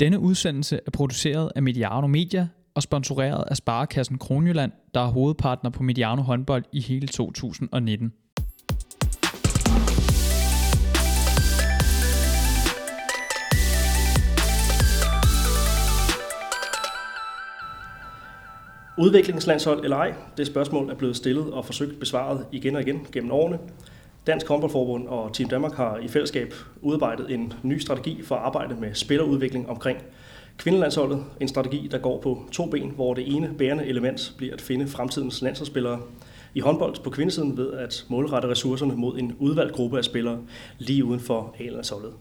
Denne udsendelse er produceret af Mediano Media og sponsoreret af Sparekassen Kronjylland, der er hovedpartner på Mediano håndbold i hele 2019. Udviklingslandshold eller ej, det spørgsmål er blevet stillet og forsøgt besvaret igen og igen gennem årene. Dansk håndboldforbund og Team Danmark har i fællesskab udarbejdet en ny strategi for at arbejde med spillerudvikling omkring kvindelandsholdet. En strategi, der går på to ben, hvor det ene bærende element bliver at finde fremtidens landsholdsspillere i håndbold på kvindesiden ved at målrette ressourcerne mod en udvalgt gruppe af spillere lige uden for A-landsholdet.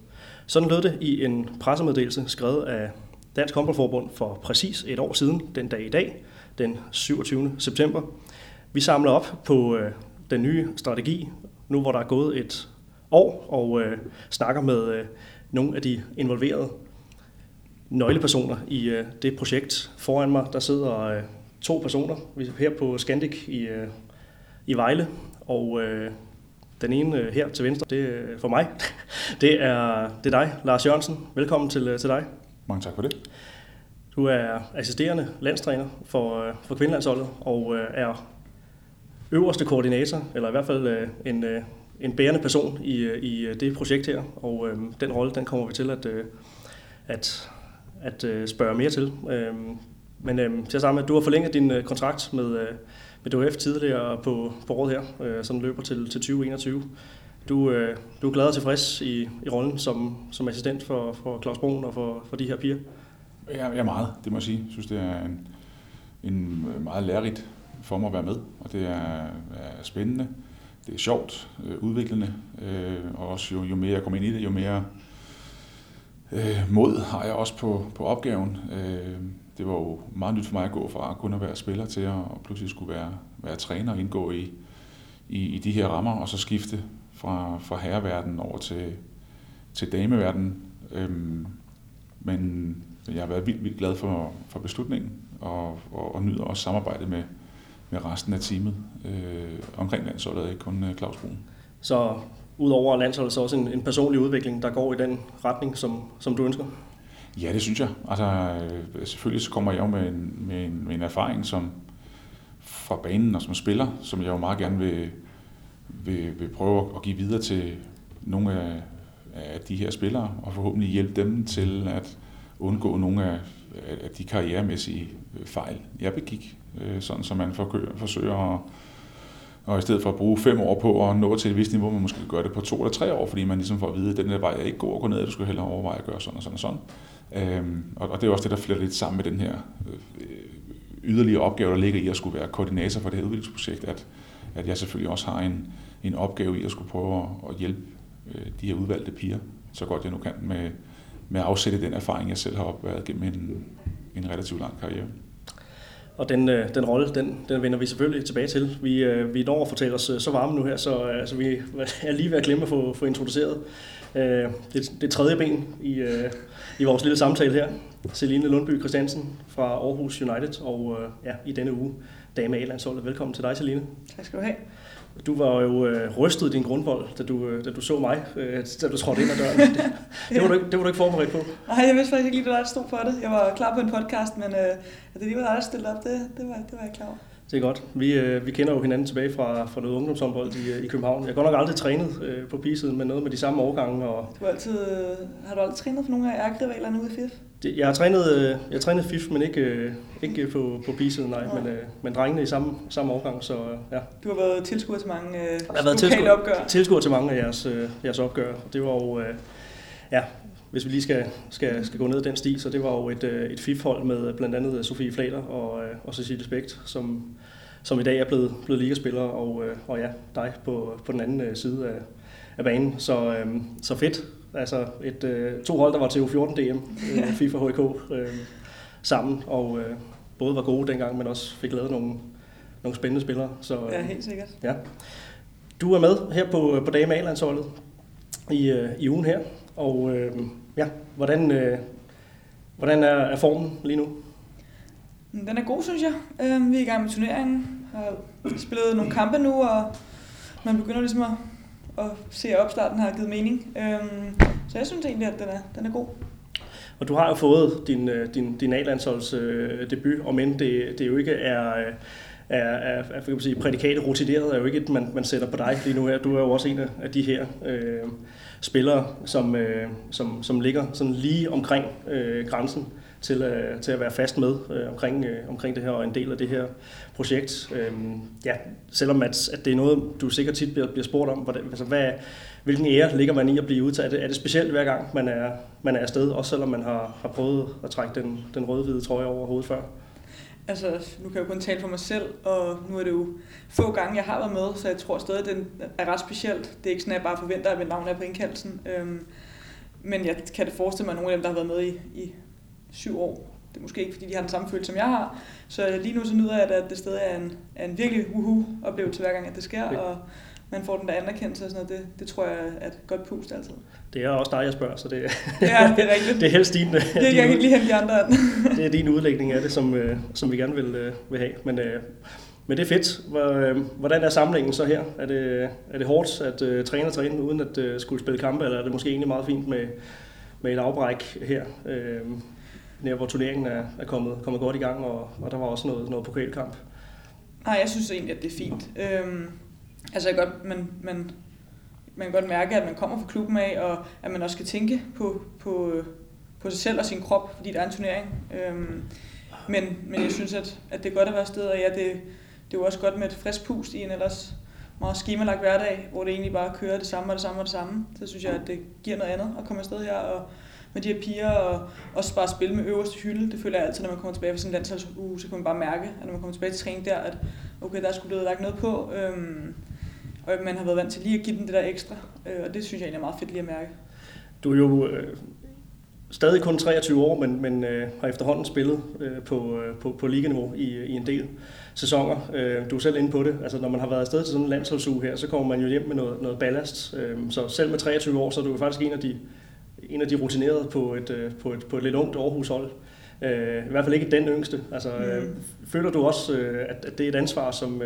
Sådan lød det i en pressemeddelelse skrevet af Dansk Håndboldforbund for præcis et år siden, den dag i dag, den 27. september. Vi samler op på øh, den nye strategi, nu hvor der er gået et år, og øh, snakker med øh, nogle af de involverede nøglepersoner i øh, det projekt. Foran mig, der sidder øh, to personer her på Scandic i, øh, i Vejle, og øh, den ene øh, her til venstre, det er for mig. Det er, det er dig, Lars Jørgensen. Velkommen til, øh, til dig. Mange tak for det. Du er assisterende landstræner for, øh, for kvindelandsholdet og øh, er øverste koordinator, eller i hvert fald øh, en, øh, en bærende person i, øh, i øh, det projekt her. Og øh, den rolle, den kommer vi til at, øh, at, at øh, spørge mere til. Øh, men øh, til sammen, du har forlænget din øh, kontrakt med, øh, med DHF tidligere på, på året her, øh, som løber til, til 2021. Du, øh, du er glad og tilfreds i, i rollen som, som assistent for, for Claus Broen og for, for de her piger? Jeg, ja, er meget, det må jeg sige. Jeg synes, det er en, en meget lærerigt for mig at være med, og det er, er spændende, det er sjovt, øh, udviklende, øh, og også jo, jo mere jeg kommer ind i det, jo mere øh, mod har jeg også på, på opgaven. Øh, det var jo meget nyt for mig at gå fra kun at være spiller til at og pludselig skulle være, være træner og indgå i, i, i de her rammer, og så skifte fra, fra herreverden over til, til dameverden. Øhm, men jeg har været vildt, vildt glad for, for beslutningen, og, og, og nyder også samarbejdet med, med resten af teamet øh, omkring landsholdet, ikke kun øh, Claus Brun. Så udover landsholdet, så også en, en personlig udvikling, der går i den retning, som, som du ønsker? Ja, det synes jeg. Altså, øh, selvfølgelig så kommer jeg jo med en, med en, med en erfaring som fra banen og som spiller, som jeg jo meget gerne vil, vil, vil prøve at give videre til nogle af, af de her spillere, og forhåbentlig hjælpe dem til at undgå nogle af, af de karrieremæssige fejl, jeg begik, øh, sådan så man forsøger at og i stedet for at bruge fem år på at nå til et vist niveau, man måske gør det på to eller tre år, fordi man ligesom får at vide, at den der vej er ikke god at gå ned, du skal hellere overveje at gøre sådan og sådan og sådan. Øhm, og, og det er også det, der fletter lidt sammen med den her øh, yderligere opgave, der ligger i at skulle være koordinator for det her udviklingsprojekt, at, at jeg selvfølgelig også har en, en opgave i at skulle prøve at, at hjælpe øh, de her udvalgte piger, så godt jeg nu kan, med, med at afsætte den erfaring, jeg selv har opværet gennem en, en relativt lang karriere. Og den, øh, den rolle, den, den vender vi selvfølgelig tilbage til. Vi, øh, vi når at fortælle os øh, så varme nu her, så altså, vi er lige ved at glemme at få, få introduceret øh, det, det tredje ben i, i vores lille samtale her. Celine Lundby Christiansen fra Aarhus United, og ja, i denne uge dame A-landsholdet. Velkommen til dig, Celine. Tak skal du have. Du var jo øh, rystet i din grundvold, da du, øh, da du så mig, øh, da du trådte ind ad døren. Det, det, var du ikke, det var du ikke forberedt på. Nej, jeg vidste faktisk ikke lige, at der stod for det. Jeg var klar på en podcast, men øh, at det lige var dig, der stillede op, det, det, var, det var jeg klar over. Det er godt. Vi, øh, vi kender jo hinanden tilbage fra, fra noget ungdomshåndbold i, øh, i København. Jeg har godt nok aldrig trænet øh, på pigesiden, men noget med de samme årgange. Og... Du har, altid, øh, har du aldrig trænet for nogle af ærkerivalerne ude i FIF? Det, jeg har trænet, øh, jeg har trænet FIF, men ikke, øh, ikke på, på pigesiden, nej. Ja. Men, øh, men drengene i samme, samme årgang, så ja. Du har været tilskuer til mange øh, jeg har været tilskuer, opgør. tilskuer til mange af jeres, øh, jeres opgør. Det var jo, øh, ja, hvis vi lige skal, skal, skal gå ned den sti, så det var jo et, øh, et FIF-hold med blandt andet Sofie Flater og, øh, og Cecilie Spekt, som, som i dag er blevet, blevet ligaspiller, og, øh, og ja, dig på, på den anden øh, side af, af banen. Så, øh, så fedt. Altså et, øh, to hold, der var til U14 DM, øh, FIFA HK, øh, sammen, og øh, både var gode dengang, men også fik lavet nogle, nogle spændende spillere. Så, øh, ja, helt sikkert. Ja. Du er med her på, på Dame A-landsholdet i, øh, i ugen her, og øh, ja, hvordan, øh, hvordan er, er formen lige nu? Den er god, synes jeg. Øh, vi er i gang med turneringen. Har spillet nogle kampe nu, og man begynder ligesom at, at se, at opstarten har givet mening. Øh, så jeg synes egentlig, at den er, den er god. Og du har jo fået din, din, din A-landsholds debut, om end det, det jo ikke er, er, er, er kan sige, prædikatet rutineret, er jo ikke et, man, man sætter på dig lige nu her. Du er jo også en af de her øh, spillere, som, øh, som, som ligger sådan lige omkring øh, grænsen til, øh, til at være fast med øh, omkring, øh, omkring det her og en del af det her projekt. Øh, ja, selvom at, at det er noget, du sikkert tit bliver, bliver spurgt om, hvordan, altså hvad, hvilken ære ligger man i at blive udtaget? Er det, er det specielt hver gang, man er, man er afsted, også selvom man har, har prøvet at trække den, den røde-hvide trøje over hovedet før? Altså, nu kan jeg jo kun tale for mig selv, og nu er det jo få gange, jeg har været med, så jeg tror stadig, at den er ret specielt. Det er ikke sådan, at jeg bare forventer, at mit navn er på indkaldelsen. Øhm, men jeg kan det forestille mig, at nogle af dem, der har været med i, i syv år, det er måske ikke, fordi de har den samme følelse, som jeg har. Så lige nu så nyder jeg, at det stadig er en, er en virkelig uhu oplevelse hver gang, at det sker, og man får den der anerkendelse og sådan noget. Det, det tror jeg er et godt pust altid. Det er også dig, jeg spørger, så det, ja, det er rigtigt. det er helst din, det er, jeg kan ikke lige hente de andre an. det er din udlægning af det, som, øh, som vi gerne vil, øh, vil have. Men, øh, men det er fedt. Hvordan er samlingen så her? Er det, er det hårdt at uh, træne og træne uden at uh, skulle spille kampe, eller er det måske egentlig meget fint med, med et afbræk her? Uh, nær hvor turneringen er, er kommet, kommet godt i gang, og, og der var også noget, noget pokalkamp. Nej, jeg synes egentlig, at det er fint. Øhm, altså, jeg godt, man, man, man kan godt mærke, at man kommer fra klubben af, og at man også skal tænke på, på, på sig selv og sin krop, fordi der er en turnering. Øhm, men, men jeg synes, at, at det er godt at være sted, og ja, det, det er jo også godt med et frisk pust i en ellers meget skemalagt hverdag, hvor det egentlig bare kører det samme og det samme og det samme. Så synes jeg, at det giver noget andet at komme afsted her og med de her piger, og også bare spille med øverste hylde. Det føler jeg altid, når man kommer tilbage fra sådan en landsholdsuge, så kan man bare mærke, at når man kommer tilbage til træning der, at okay, der er sgu blevet lagt noget på, øhm, og man har været vant til lige at give dem det der ekstra, øh, og det synes jeg egentlig er meget fedt lige at mærke. Du er jo øh, stadig kun 23 år, men, men øh, har efterhånden spillet øh, på, øh, på, på liganiveau i, i en del sæsoner. Øh, du er selv inde på det. Altså, når man har været afsted til sådan en landsholdsuge her, så kommer man jo hjem med noget, noget ballast. Øh, så selv med 23 år, så er du faktisk en af de en af de rutinerede på et, øh, på et, på et lidt ungt Aarhus-hold. Øh, I hvert fald ikke den yngste. Altså, øh, mm. Føler du også, at, at det er et ansvar, som...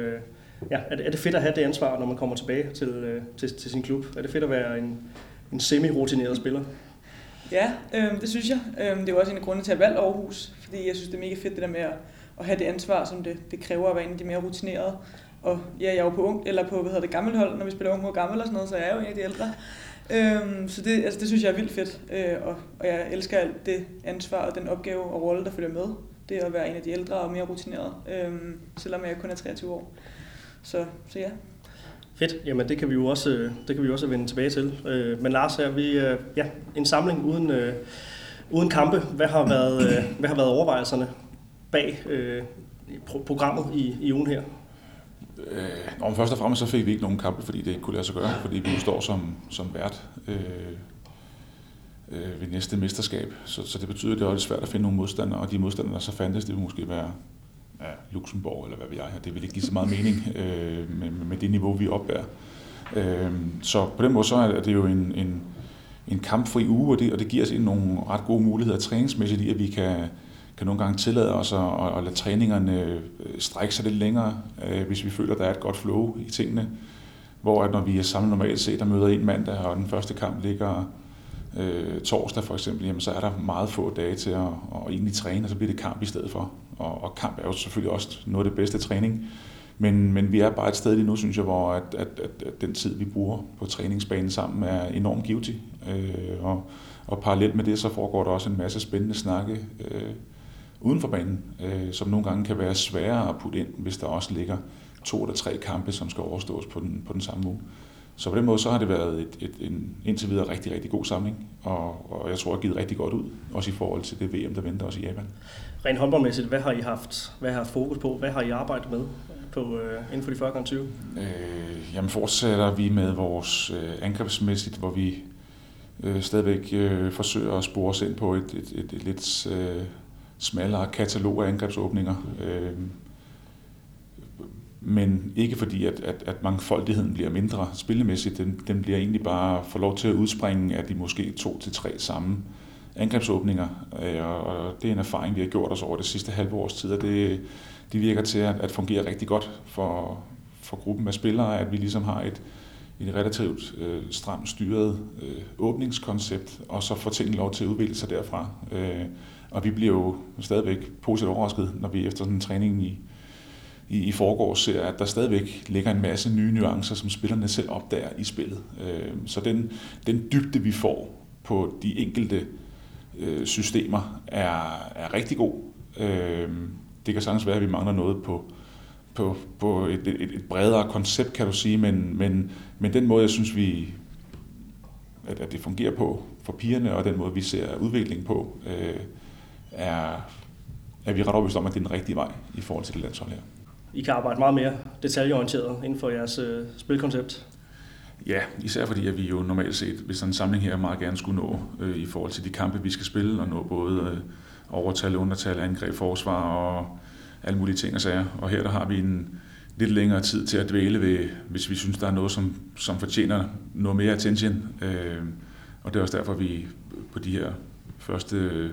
Ja, er det, er det fedt at have det ansvar, når man kommer tilbage til, til, til sin klub? Er det fedt at være en, en semi-rutineret spiller? Ja, øh, det synes jeg. Øh, det er jo også en af grundene til at valge Aarhus, fordi jeg synes, det er mega fedt det der med at, at have det ansvar, som det, det kræver at være en af de mere rutinerede. Og ja, jeg er jo på ung, eller på, hvad hedder det, gammel hold, når vi spiller ung mod gammel og sådan noget, så jeg er jo en af de ældre. Øhm, så det, altså, det synes jeg er vildt fedt, øh, og, og jeg elsker alt det ansvar og den opgave og rolle, der følger med. Det at være en af de ældre og mere rutineret, øh, selvom jeg kun er 23 år. Så, så ja. Fedt. Jamen det kan vi jo også, øh, det kan vi også vende tilbage til. Øh, men Lars her, vi, øh, ja, en samling uden, øh, uden kampe. Hvad har været, øh, hvad har været overvejelserne bag programmet i, i ugen her? Øh, om først og fremmest så fik vi ikke nogen kampe, fordi det ikke kunne lade sig gøre, fordi vi står som, som vært øh, øh, ved næste mesterskab. Så, så det betyder, at det er svært at finde nogle modstandere, og de modstandere, der så fandtes, det ville måske være ja, Luxembourg, eller hvad vi er her. Det ville ikke give så meget mening øh, med, med det niveau, vi opbærer. Øh, så på den måde så er det jo en, en, en kampfri uge, og det, og det giver os nogle ret gode muligheder træningsmæssigt i, at vi kan kan nogle gange tillade os at, at lade træningerne øh, strække sig lidt længere, øh, hvis vi føler, at der er et godt flow i tingene. Hvor at når vi er sammen normalt set og møder en mandag, og den første kamp ligger øh, torsdag for eksempel, jamen, så er der meget få dage til at, at egentlig træne, og så bliver det kamp i stedet for. Og, og kamp er jo selvfølgelig også noget af det bedste træning. Men, men vi er bare et sted lige nu, synes jeg, hvor at, at, at, at den tid, vi bruger på træningsbanen sammen, er enormt givetig. Øh, og, og parallelt med det, så foregår der også en masse spændende snakke øh, uden for banen, øh, som nogle gange kan være sværere at putte ind, hvis der også ligger to eller tre kampe, som skal overstås på den, på den samme uge. Så på den måde så har det været et, et, en indtil videre rigtig, rigtig god samling, og, og jeg tror, det har givet rigtig godt ud, også i forhold til det VM, der venter os i Japan. Rent håndboldmæssigt, hvad har I haft, hvad har haft fokus på? Hvad har I arbejdet med på, øh, inden for de 40 gange 20? Øh, jamen fortsætter vi med vores øh, angrebsmæssigt, hvor vi øh, stadigvæk øh, forsøger at spore os ind på et, et, et, et lidt øh, smallere katalog af angrebsåbninger. Øh, men ikke fordi, at, at, at mangfoldigheden bliver mindre spillemæssigt. Den, den bliver egentlig bare for lov til at udspringe af de måske to til tre samme angrebsåbninger. Øh, og det er en erfaring, vi har gjort os over det sidste halve års tid, og det, det virker til at, at fungere rigtig godt for, for gruppen af spillere, at vi ligesom har et, et relativt øh, stramt styret øh, åbningskoncept, og så får tingene lov til at udvikle sig derfra. Øh, og vi bliver jo stadigvæk positivt overrasket, når vi efter sådan en træning i, i, i forgårs ser, at der stadigvæk ligger en masse nye nuancer, som spillerne selv opdager i spillet. Øh, så den, den dybde, vi får på de enkelte øh, systemer, er, er rigtig god. Øh, det kan sagtens være, at vi mangler noget på, på, på et, et, et bredere koncept, kan du sige, men, men, men den måde, jeg synes, vi, at, at det fungerer på for pigerne, og den måde, vi ser udvikling på, øh, er, er vi ret overbevist om, at det er den rigtige vej i forhold til det landshold her. I kan arbejde meget mere detaljeorienteret inden for jeres øh, spilkoncept. Ja, især fordi at vi jo normalt set ved sådan en samling her meget gerne skulle nå øh, i forhold til de kampe, vi skal spille, og nå både øh, overtal, undertal, angreb, forsvar og alle mulige ting og sager. Og her der har vi en lidt længere tid til at dvæle ved, hvis vi synes, der er noget, som, som fortjener noget mere attention. Øh, og det er også derfor, vi på de her første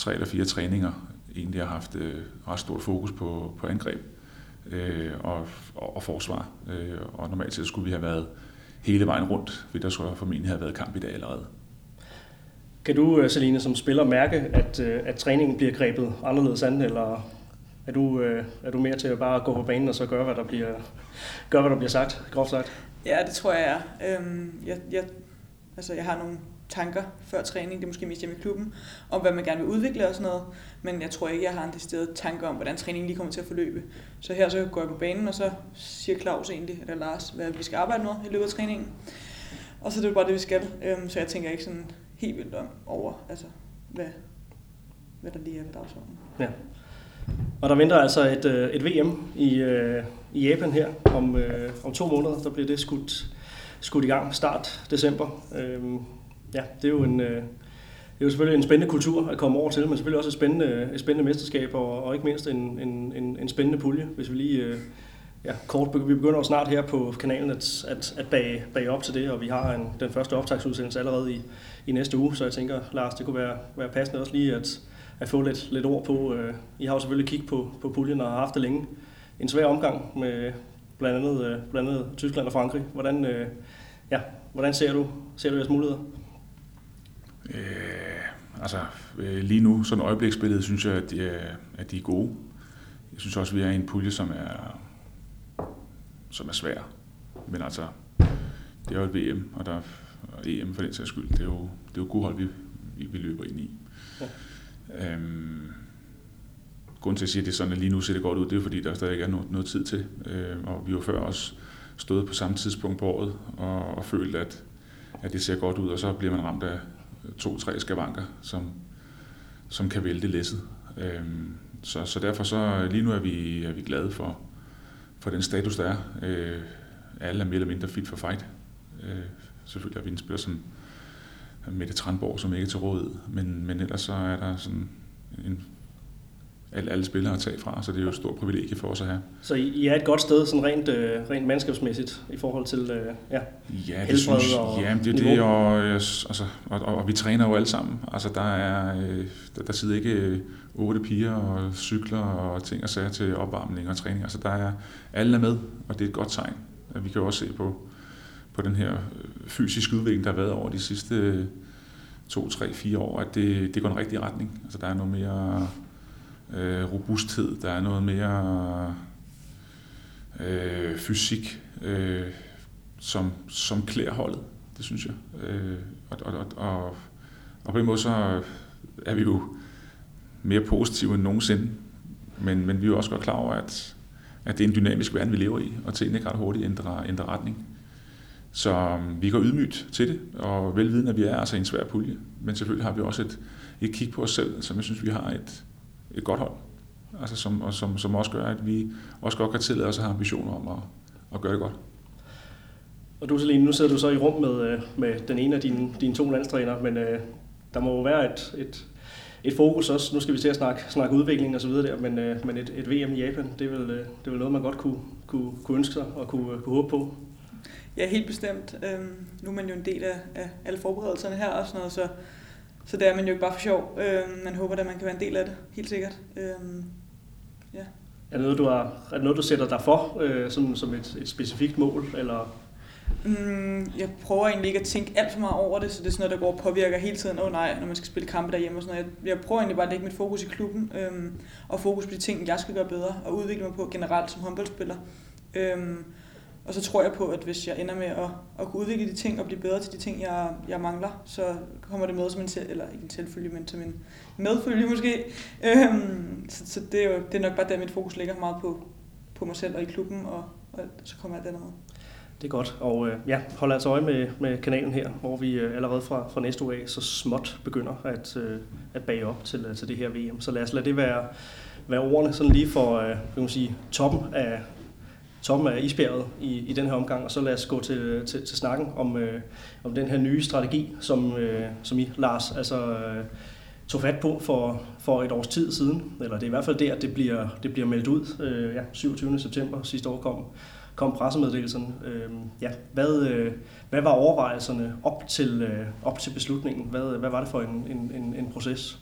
tre eller fire træninger egentlig har haft øh, ret stort fokus på, på angreb øh, og, og, og forsvar. Øh, og normalt set skulle vi have været hele vejen rundt, for der skulle formentlig have været kamp i dag allerede. Kan du, øh, Celine, som spiller mærke, at, øh, at træningen bliver grebet anderledes an, eller er du, øh, er du mere til at bare gå på banen og så gøre, hvad der bliver, gøre, hvad der bliver sagt, groft sagt? Ja, det tror jeg er. Øhm, jeg, jeg, altså, jeg har nogle tanker før træning, det er måske mest hjemme i klubben, om hvad man gerne vil udvikle og sådan noget, men jeg tror ikke, jeg har en decideret tanke om, hvordan træningen lige kommer til at forløbe. Så her så går jeg på banen, og så siger Claus egentlig, eller Lars, hvad vi skal arbejde med i løbet af træningen. Og så er det bare det, vi skal. Øhm, så jeg tænker ikke sådan helt vildt om over, altså, hvad, hvad der lige er ved dagsordenen. Ja. Og der venter altså et, øh, et VM i, øh, i Japan her om, øh, om to måneder. Der bliver det skudt, skudt i gang start december. Øhm, Ja, det er jo en... Øh, det er jo selvfølgelig en spændende kultur at komme over til, men selvfølgelig også et spændende, et spændende mesterskab, og, og ikke mindst en, en, en, en spændende pulje, hvis vi lige øh, ja, kort, vi begynder jo snart her på kanalen at, at, at bage, bage op til det, og vi har en, den første optagsudsendelse allerede i, i næste uge, så jeg tænker, Lars, det kunne være, være passende også lige at, at få lidt, lidt ord på. Øh, I har jo selvfølgelig kigget på, på puljen og har haft det længe. En svær omgang med blandt andet, øh, blandt andet Tyskland og Frankrig. Hvordan, øh, ja, hvordan ser du, ser du jeres muligheder? Øh, altså, øh, lige nu, sådan øjebliksbilledet, synes jeg, at de, er, at de er gode. Jeg synes også, at vi er i en pulje, som er, som er svær. Men altså, det er jo et VM, og der og EM for den sags skyld. Det er jo, det er jo gode hold, vi, vi, vi løber ind i. Ja. Øhm, grunden til at sige, at det sådan, at lige nu ser det godt ud, det er fordi, der stadig er noget, noget tid til. Øh, og vi har før også stået på samme tidspunkt på året og, og følt, at, at det ser godt ud, og så bliver man ramt af to-tre skavanker, som, som kan vælte læsset. Øhm, så, så derfor så lige nu er vi, er vi glade for, for den status, der er. Øh, alle er mere eller mindre fit for fight. Øh, selvfølgelig er vi en spiller som Mette Tranborg, som ikke er til rådighed, men, men ellers så er der sådan en alle, alle spillere at tage fra, så det er jo et stort privilegie for os at have. Så I er et godt sted, sådan rent, øh, rent mandskabsmæssigt, i forhold til øh, ja, ja, det synes, og ja, det er det, og, altså, og, og, og, vi træner jo alle sammen. Altså, der, er, øh, der, der sidder ikke øh, otte piger og cykler og ting og sager til opvarmning og træning. Altså, der er, alle er med, og det er et godt tegn. Vi kan jo også se på, på den her fysiske udvikling, der har været over de sidste to, tre, fire år, at det, det går en rigtig retning. Altså, der er noget mere øh, robusthed, der er noget mere øh, fysik, øh, som, som klæder holdet, det synes jeg. Øh, og, og, og, og på den måde så er vi jo mere positive end nogensinde, men, men vi er jo også godt klar over, at, at det er en dynamisk verden, vi lever i, og tingene kan ret hurtigt ændre, ændre retning. Så um, vi går ydmygt til det, og velviden, at vi er altså i en svær pulje. Men selvfølgelig har vi også et, et kig på os selv, som jeg synes, vi har et, et godt hold. Altså som, og som, som også gør, at vi også godt kan tillade os at have ambitioner om at, at gøre det godt. Og du, Celine, nu sidder du så i rum med, øh, med den ene af dine, dine to landstræner, men øh, der må jo være et, et, et fokus også. Nu skal vi til at snakke, snakke udvikling og så videre der, men, øh, men et, et VM i Japan, det er, vel, øh, det er vel noget, man godt kunne, kunne, kunne ønske sig og kunne, kunne håbe på. Ja, helt bestemt. Øhm, nu er man jo en del af, af alle forberedelserne her og sådan noget, så så det er man jo ikke bare for sjov. Øh, man håber, at man kan være en del af det, helt sikkert. Øh, ja. Er det noget, du, har, er det noget, du sætter dig for øh, som, som et, et specifikt mål, eller Mm, jeg prøver egentlig ikke at tænke alt for meget over det, så det er sådan noget, der går og påvirker hele tiden. Åh oh, nej, når man skal spille kampe derhjemme og sådan noget. Jeg, jeg prøver egentlig bare at lægge mit fokus i klubben, øhm, og fokus på de ting, jeg skal gøre bedre, og udvikle mig på generelt som håndboldspiller. Øhm, og så tror jeg på, at hvis jeg ender med at, at kunne udvikle de ting og blive bedre til de ting, jeg, jeg mangler, så kommer det med som en selv, eller ikke en selvfølge, men som en medfølge måske. Øhm, så, så det, er jo, det er nok bare der, mit fokus ligger meget på, på mig selv og i klubben, og, og så kommer alt andet med. Det er godt, og øh, ja, hold altså øje med, med kanalen her, hvor vi øh, allerede fra, fra næste uge af så småt begynder at, øh, at bage op til, øh, til det her VM. Så lad os lade det være, være ordene sådan lige for øh, kan man sige, toppen af, toppen af isbjerget i, i den her omgang, og så lad os gå til, til, til snakken om, øh, om den her nye strategi, som, øh, som I, Lars, altså, øh, tog fat på for, for et års tid siden, eller det er i hvert fald der, det bliver, det bliver meldt ud. Øh, ja, 27. september sidste år kom, kom pressemeddelelsen. Øh, ja, hvad, øh, hvad var overvejelserne op til, øh, op til beslutningen? Hvad, hvad var det for en, en, en, en proces?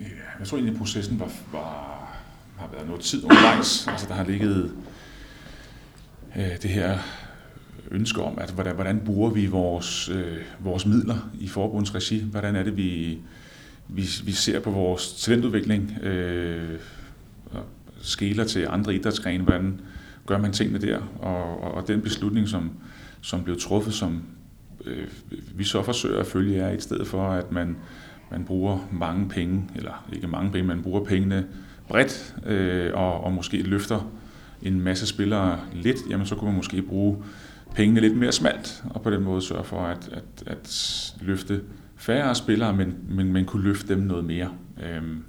Ja, jeg tror egentlig, at processen var, var, har været noget tid undervejs. Altså, der har ligget øh, det her ønske om, at hvordan, hvordan bruger vi vores, øh, vores midler i forbundsregi? Hvordan er det, vi, vi, vi ser på vores talentudvikling? Øh, skæler til andre idrætsgrene, hvordan gør man tingene der? Og, og, og den beslutning, som, som blev truffet, som øh, vi så forsøger at følge, er i stedet for, at man, man bruger mange penge, eller ikke mange penge, man bruger pengene bredt, øh, og, og måske løfter en masse spillere lidt, jamen så kunne man måske bruge pengene lidt mere smalt, og på den måde sørge for at, at, at løfte færre spillere, men, men, men kunne løfte dem noget mere. Øhm,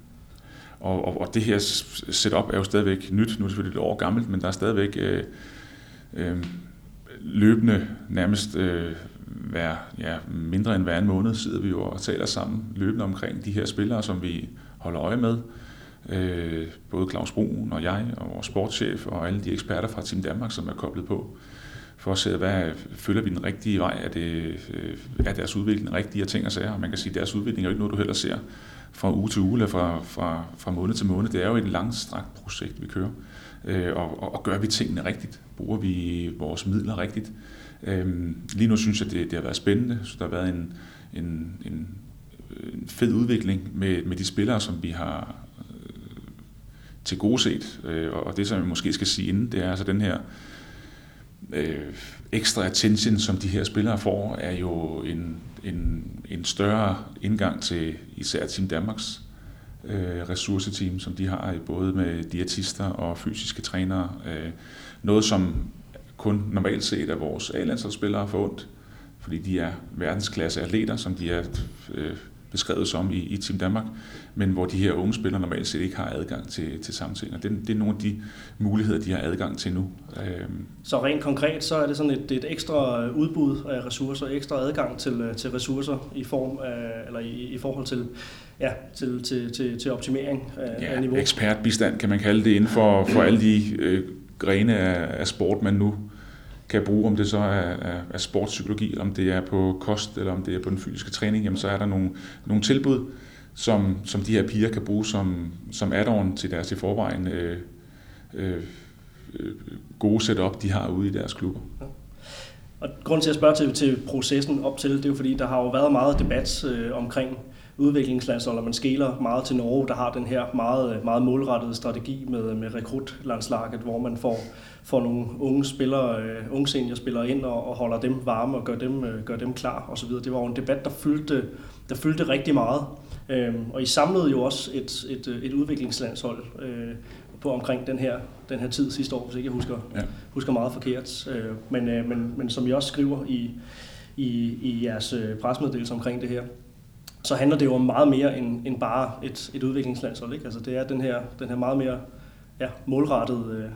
og, og, og det her setup er jo stadigvæk nyt, nu er det selvfølgelig et år gammelt, men der er stadigvæk øh, øh, løbende nærmest øh, hver, ja, mindre end hver en måned sidder vi jo og taler sammen løbende omkring de her spillere, som vi holder øje med. Øh, både Claus Brun og jeg og vores sportschef og alle de eksperter fra Team Danmark, som er koblet på for at se, hvad følger vi den rigtige vej? Er, det, øh, er deres udvikling rigtige ting og sager? Man kan sige, at deres udvikling er jo ikke noget, du heller ser fra uge til uge eller fra, fra, fra måned til måned. Det er jo et langstrakt projekt, vi kører. Øh, og, og, og gør vi tingene rigtigt? Bruger vi vores midler rigtigt? Øh, lige nu synes jeg, det, det har været spændende. Så der har været en, en, en, øh, en fed udvikling med, med de spillere, som vi har til gode set. Øh, og det, som jeg måske skal sige inden, det er altså den her øh, ekstra attention, som de her spillere får, er jo en, en, en større indgang til især Team Danmarks øh, ressourceteam, som de har både med diætister og fysiske trænere. Øh, noget, som kun normalt set er vores A-landsholdsspillere for ondt, fordi de er verdensklasse atleter, som de er øh, beskrevet som i, i Team Danmark, men hvor de her unge spillere normalt set ikke har adgang til, til samme ting. Og det, det er nogle af de muligheder, de har adgang til nu. Øhm. Så rent konkret, så er det sådan et, et ekstra udbud af ressourcer, ekstra adgang til, til ressourcer i form af, eller i, i forhold til, ja, til, til, til, til optimering af, ja, af niveau. ekspertbistand kan man kalde det inden for, for alle de øh, grene af, af sport, man nu kan bruge, om det så er, er, er sportspsykologi, eller om det er på kost, eller om det er på den fysiske træning, jamen så er der nogle, nogle tilbud, som, som de her piger kan bruge som, som add-on til deres i forvejen øh, øh, øh gode setup, de har ude i deres klubber. Ja. Og grund til at spørge til, til processen op til, det er jo fordi, der har jo været meget debat øh, omkring udviklingslandshold, og man skæler meget til Norge, der har den her meget, meget målrettede strategi med, med rekrutlandslaget, hvor man får, får nogle unge spillere, uh, unge seniorspillere ind og, og holder dem varme og gør dem, uh, gør dem klar osv. Det var jo en debat, der fyldte, der fyldte rigtig meget. Uh, og I samlede jo også et, et, et udviklingslandshold uh, på omkring den her, den her tid sidste år, hvis ikke jeg husker, ja. husker meget forkert. Uh, men, uh, men, men som I også skriver i, i, i jeres presmeddelelse omkring det her, så handler det jo om meget mere end, end bare et, et udviklingslandshold. Ikke? Altså det er den her, den her meget mere ja, målrettede øh,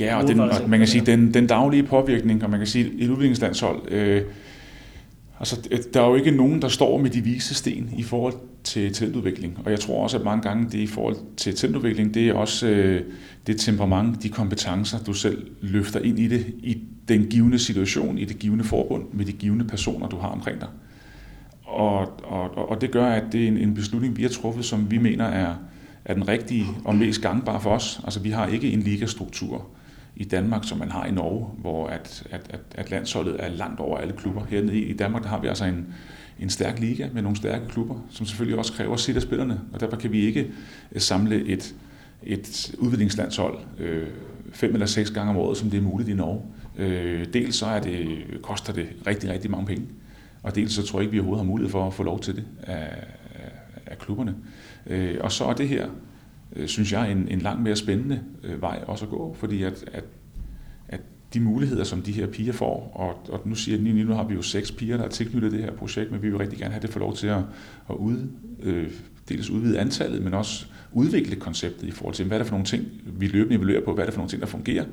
Ja, og, den, og man kan sige, den, den daglige påvirkning, og man kan sige, et udviklingslandshold, øh, altså der er jo ikke nogen, der står med de vise sten i forhold til talentudvikling. Og jeg tror også, at mange gange det i forhold til talentudvikling, det er også øh, det temperament, de kompetencer, du selv løfter ind i det, i den givende situation, i det givende forbund, med de givende personer, du har omkring dig. Og, og, og det gør, at det er en, en beslutning, vi har truffet, som vi mener er, er den rigtige og mest gangbare for os. Altså vi har ikke en ligastruktur i Danmark, som man har i Norge, hvor at, at, at, at landsholdet er langt over alle klubber. Hernede i Danmark der har vi altså en, en stærk liga med nogle stærke klubber, som selvfølgelig også kræver sit af spillerne, og derfor kan vi ikke øh, samle et, et udviklingslandshold øh, fem eller seks gange om året, som det er muligt i Norge. Øh, dels så er det, koster det rigtig, rigtig mange penge, og dels så tror jeg ikke, vi overhovedet har mulighed for at få lov til det af, af, klubberne. Øh, og så er det her, øh, synes jeg, en, en langt mere spændende øh, vej også at gå, fordi at, at, at de muligheder, som de her piger får, og, og nu siger jeg, nu har vi jo seks piger, der er tilknyttet det her projekt, men vi vil rigtig gerne have det for lov til at, at ud, øh, dels udvide antallet, men også udvikle konceptet i forhold til, hvad er det for nogle ting, vi løbende evaluerer på, hvad er det for nogle ting, der fungerer,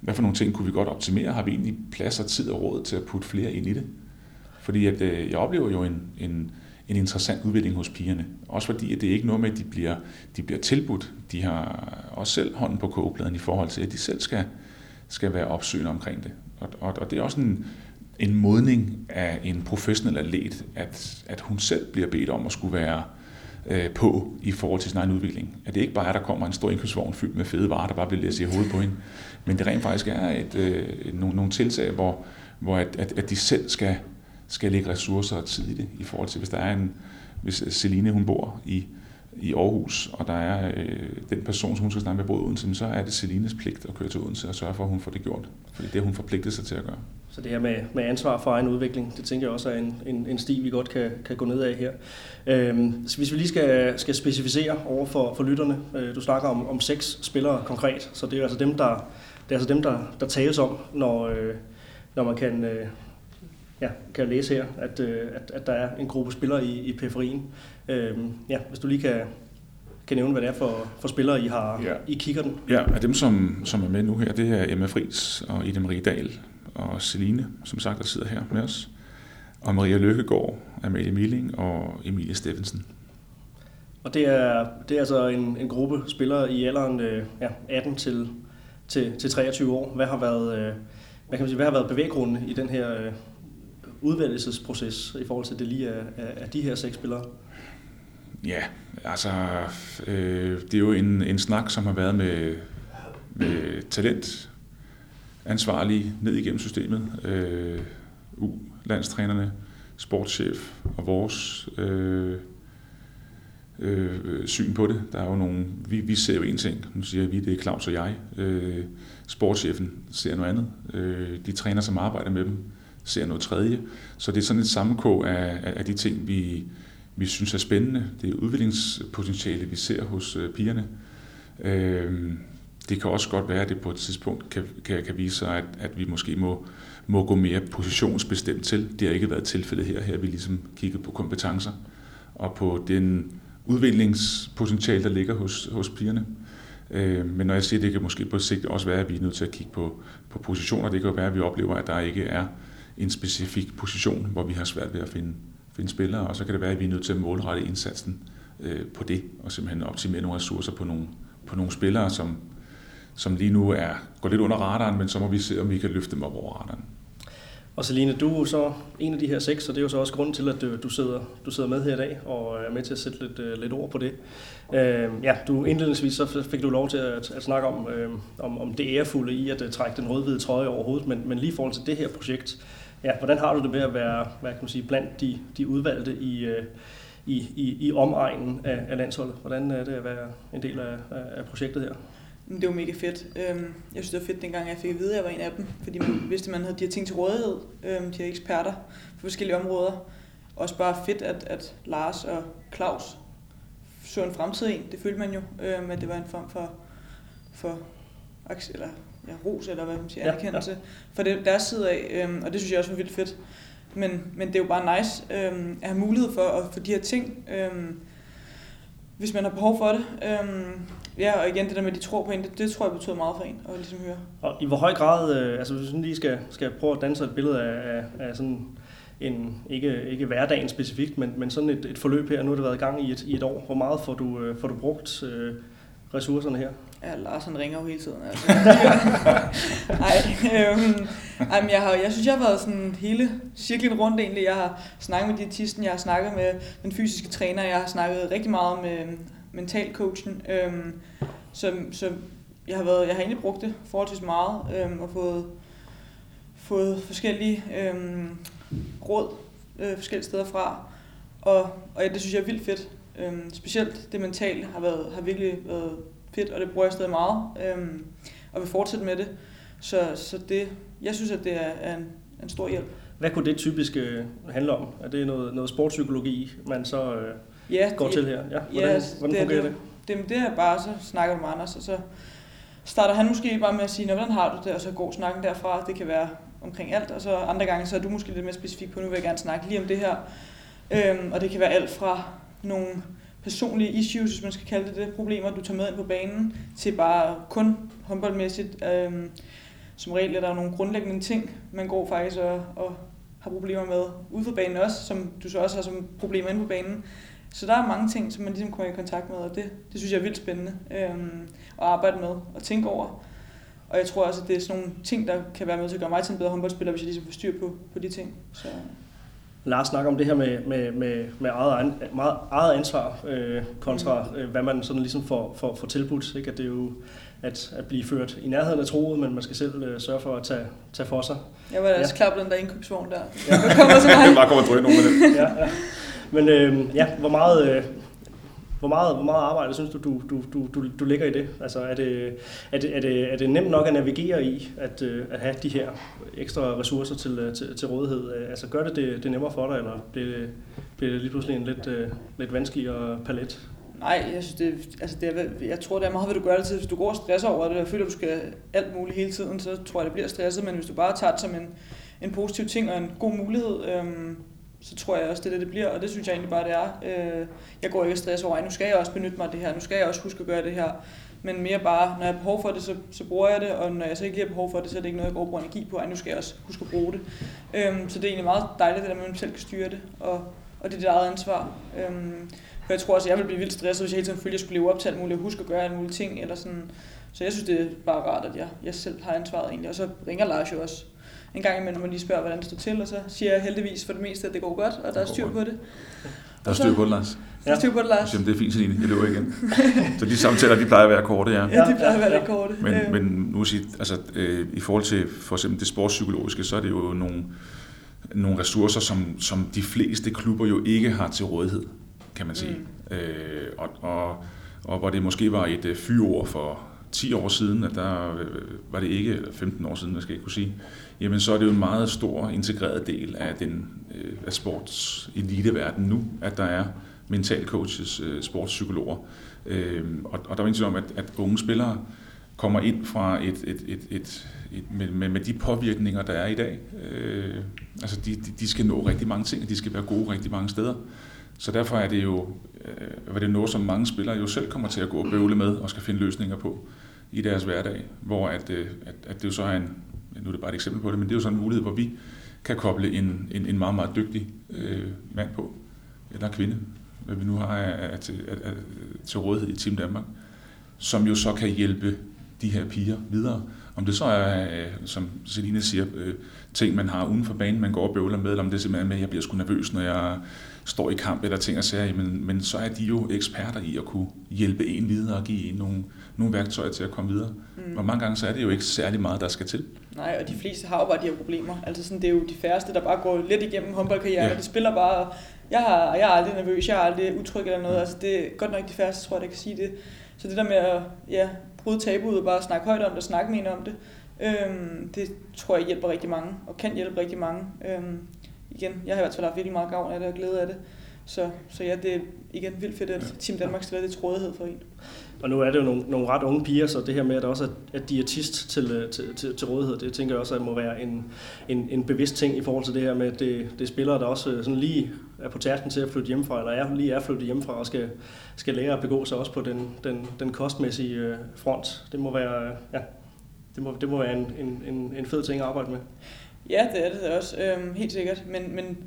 hvad for nogle ting kunne vi godt optimere, har vi egentlig plads og tid og råd til at putte flere ind i det. Fordi at, øh, jeg oplever jo en, en, en interessant udvikling hos pigerne. Også fordi, at det er ikke noget med, at de bliver, de bliver tilbudt. De har også selv hånden på kogepladen i forhold til, at de selv skal, skal være opsøgende omkring det. Og, og, og det er også en, en modning af en professionel atlet, at, at hun selv bliver bedt om at skulle være øh, på i forhold til sin egen udvikling. At det ikke bare er, at der kommer en stor indkøbsvogn fyldt med fede varer, der bare bliver læst i hovedet på hende, men det rent faktisk er et, øh, nogle, nogle tiltag, hvor, hvor at, at, at de selv skal, skal lægge ressourcer og tid i det, i forhold til, hvis der er en, hvis Celine hun bor i, i Aarhus, og der er øh, den person, som hun skal snakke med, bor i Odense, så er det Celines pligt at køre til Odense og sørge for, at hun får det gjort. Fordi det er hun forpligtet sig til at gøre. Så det her med, med ansvar for egen udvikling, det tænker jeg også er en, en, en sti, vi godt kan, kan gå ned af her. Øhm, så hvis vi lige skal, skal specificere over for, for lytterne, øh, du snakker om, om seks spillere konkret, så det er altså dem, der, det er altså dem, der, der tales om, når, øh, når man kan, øh, ja, kan læse her, at, øh, at, at der er en gruppe spillere i, i periferien. Øhm, ja, hvis du lige kan, kan nævne, hvad det er for, for spillere, I har ja. I kigger den. Ja, af dem, som, som er med nu her, det er Emma Fris og Ida Marie Dahl og Celine, som sagt, der sidder her med os. Og Maria Lykkegaard, Amalie Milling og Emilie Steffensen. Og det er, det er altså en, en gruppe spillere i alderen øh, ja, 18 til, til, til 23 år. Hvad har været, øh, hvad kan man sige, hvad har været bevæggrunden i den her øh, udvælgelsesproces i forhold til det lige er, af, af de her seks spillere? Ja, altså øh, det er jo en, en snak, som har været med, med talent, ansvarlige ned igennem systemet. Øh, U-landstrænerne, sportschef og vores øh, øh, syn på det. Der er jo nogle, vi, vi ser jo en ting, nu siger vi, det er Claus og jeg. Øh, sportschefen ser noget andet. Øh, de træner, som arbejder med dem, ser noget tredje. Så det er sådan et sammenkog af, af, de ting, vi, vi synes er spændende. Det er udviklingspotentiale, vi ser hos øh, pigerne. Øh, det kan også godt være, at det på et tidspunkt kan, kan, kan vise sig, at, at vi måske må, må gå mere positionsbestemt til. Det har ikke været tilfældet her. Her har vi ligesom kigget på kompetencer og på den udviklingspotentiale, der ligger hos, hos pigerne. Øh, men når jeg siger, at det kan måske på sigt også være, at vi er nødt til at kigge på, på positioner. Det kan jo være, at vi oplever, at der ikke er en specifik position, hvor vi har svært ved at finde, finde spillere, og så kan det være, at vi er nødt til at målrette indsatsen øh, på det, og simpelthen optimere nogle ressourcer på nogle, på nogle spillere, som, som lige nu er går lidt under radaren, men så må vi se, om vi kan løfte dem op over radaren. Og Celine, du er så en af de her seks, og det er jo så også grunden til, at du, sidder, du sidder med her i dag og er med til at sætte lidt, øh, lidt ord på det. Øh, ja, du indledningsvis så fik du lov til at, at snakke om, øh, om, om det ærefulde i at uh, trække den rødhvide trøje over hovedet, men, men lige i forhold til det her projekt, ja, hvordan har du det med at være hvad kan man sige, blandt de, de udvalgte i, øh, i, i, i omegnen af, af landsholdet? Hvordan er det at være en del af, af projektet her? Det var mega fedt. Øhm, jeg synes, det var fedt, dengang jeg fik at vide, at jeg var en af dem. Fordi man vidste, at man havde de her ting til rådighed. Øhm, de her eksperter på forskellige områder. Også bare fedt, at, at Lars og Claus så en fremtid i. Det følte man jo, øhm, at det var en form for, for eller, ja, ros, eller hvad man siger, anerkendelse, ja, ja. for det, deres side af. Og det synes jeg også var vildt fedt. Men, men det er jo bare nice at have mulighed for at få de her ting hvis man har behov for det. Øhm, ja, og igen det der med, at de tror på en, det, det tror jeg betyder meget for en at ligesom høre. Og i hvor høj grad, øh, altså hvis vi lige skal, skal prøve at danse et billede af, af, af sådan en, ikke, ikke hverdagen specifikt, men, men sådan et, et forløb her, nu har det været i gang i et, i et år. Hvor meget får du, øh, får du brugt øh, ressourcerne her? Ja, Lars han ringer jo hele tiden. Altså. Ej, øhm, ej, men jeg, har, jeg synes, jeg har været sådan hele cirklen rundt egentlig. Jeg har snakket med diætisten, jeg har snakket med den fysiske træner, jeg har snakket rigtig meget med mentalcoachen. Øhm, så, så jeg har, været, jeg har egentlig brugt det forholdsvis meget, øhm, og fået, fået forskellige øhm, råd øh, forskellige steder fra. Og, og ja, det synes jeg er vildt fedt. Øhm, specielt det mentale har, været, har virkelig været fedt, og det bruger jeg stadig meget. Øhm, og vil fortsætte med det. Så, så det, jeg synes, at det er, er en, en stor hjælp. Hvad kunne det typisk øh, handle om? Er det noget, noget sportspsykologi, man så øh, ja, går det, til her? Ja, hvordan, ja, hvordan det, fungerer det? det? Det, det er bare, så snakker du med Anders, og så starter han måske bare med at sige, hvordan har du det, og så går snakken derfra. Det kan være omkring alt, og så andre gange, så er du måske lidt mere specifik på, nu vil jeg gerne snakke lige om det her. Øhm, og det kan være alt fra nogle personlige issues, hvis man skal kalde det det, problemer, du tager med ind på banen, til bare kun håndboldmæssigt. Øhm, som regel er der nogle grundlæggende ting, man går faktisk og, og har problemer med ude på banen også, som du så også har som problemer inde på banen. Så der er mange ting, som man ligesom kommer i kontakt med, og det, det synes jeg er vildt spændende øhm, at arbejde med og tænke over. Og jeg tror også, at det er sådan nogle ting, der kan være med til at gøre mig til en bedre håndboldspiller, hvis jeg ligesom får styr på, på de ting. Så. Lars snakker om det her med, med, med, med eget, meget, eget ansvar øh, kontra mm. øh, hvad man sådan ligesom får, får, får tilbudt. Ikke? At det er jo at, at blive ført i nærheden af troet, men man skal selv øh, sørge for at tage, tage for sig. Jeg var da også ja. klar på den der indkøbsvogn der. Ja. Jeg kommer så meget. bare kommer og nogen med det. ja, ja. Men øh, ja, hvor meget, øh, hvor meget, hvor meget arbejde synes du, du, du, du, du, du lægger i det? Altså, er det, er, det, er, det, er det nemt nok at navigere i, at, øh, at have de her ekstra ressourcer til, øh, til, til rådighed? Altså, gør det, det det nemmere for dig, eller bliver det, bliver det lige pludselig en lidt, øh, lidt vanskeligere palet? Nej, jeg, synes, det, altså det er, jeg tror, det er meget, hvad du gør altid. Hvis du går og stresser over det, og føler, at du skal alt muligt hele tiden, så tror jeg, det bliver stresset. Men hvis du bare tager det som en, en positiv ting og en god mulighed, øhm, så tror jeg også, det er det, det bliver, og det synes jeg egentlig bare, det er. Øh, jeg går ikke og stress over, nu skal jeg også benytte mig af det her, nu skal jeg også huske at gøre det her, men mere bare, når jeg har behov for det, så, så bruger jeg det, og når jeg så ikke har behov for det, så er det ikke noget, jeg går og bruger energi på, nu skal jeg også huske at bruge det. Øhm, så det er egentlig meget dejligt, det der med, at man selv kan styre det, og, og det er dit eget ansvar. Øhm, for jeg tror også, at jeg vil blive vildt stresset, hvis jeg hele tiden følte, at jeg skulle leve op til alt muligt, og huske at gøre alle mulige ting, eller sådan. Så jeg synes, det er bare rart, at jeg, jeg selv har ansvaret egentlig, og så ringer Lars jo også en gang imellem, man lige spørger, hvordan det står til, og så siger jeg heldigvis for det meste, at det går godt, og der er styr på det. Der er styr på det, Lars. Der er styr på det, Lars. Jamen, det er fint, Celine. Jeg løber igen. så de samtaler, de plejer at være korte, ja. Ja, de plejer at være lidt korte. Men, øh. men nu sige, altså, øh, i forhold til for eksempel det sportspsykologiske, så er det jo nogle, nogle ressourcer, som, som de fleste klubber jo ikke har til rådighed, kan man sige. Mm. Øh, og, og, og hvor det måske var et øh, fyreord for 10 år siden, at der øh, var det ikke, eller 15 år siden, jeg skal ikke kunne sige, jamen så er det jo en meget stor integreret del af, den, øh, af sports eliteverden nu, at der er mental coaches, øh, sportspsykologer. Øhm, og, og der er ingen tvivl om, at, at unge spillere kommer ind fra et, et, et, et, et med, med, med de påvirkninger, der er i dag. Øh, altså de, de, de skal nå rigtig mange ting, og de skal være gode rigtig mange steder. Så derfor er det jo øh, var det noget, som mange spillere jo selv kommer til at gå og bøvle med og skal finde løsninger på i deres hverdag, hvor at, øh, at, at det jo så er en, nu er det bare et eksempel på det, men det er jo sådan en mulighed, hvor vi kan koble en, en, en meget, meget dygtig øh, mand på, eller kvinde, hvad vi nu har er, til, er, er, til rådighed i Team Danmark, som jo så kan hjælpe de her piger videre. Om det så er, øh, som Selina siger, øh, ting, man har uden for banen, man går og bøvler med, eller om det er med, at jeg bliver sgu nervøs, når jeg står i kamp eller ting og sager, men, men så er de jo eksperter i at kunne hjælpe en videre og give en nogle, nogle værktøjer til at komme videre. Mm. Og mange gange så er det jo ikke særlig meget, der skal til. Nej, og de fleste har jo bare de her problemer. Altså sådan, det er jo de færreste, der bare går lidt igennem håndboldkarrieren, ja. og de spiller bare, jeg, har, jeg er aldrig nervøs, jeg er aldrig utryg eller noget. Mm. Altså det er godt nok de færreste, tror jeg, der kan sige det. Så det der med at ja, bryde tabuet og bare snakke højt om det, snakke med en om det, øhm, det tror jeg hjælper rigtig mange, og kan hjælpe rigtig mange. Øhm, igen, jeg har i hvert fald haft virkelig meget gavn af det og glæde af det. Så, så ja, det er igen vildt fedt, at Team Danmark stiller det til rådighed for en. Og nu er det jo nogle, nogle ret unge piger, så det her med, at også er diætist til, til, til, til rådighed, det tænker jeg også, at må være en, en, en bevidst ting i forhold til det her med, at det, det er spillere, der også sådan lige er på tærten til at flytte hjemmefra, eller er lige er flyttet hjemmefra og skal, skal lære at begå sig også på den, den, den kostmæssige øh, front. Det må være, ja, det må, det må være en, en, en fed ting at arbejde med. Ja, det er det også, øhm, helt sikkert. Men, men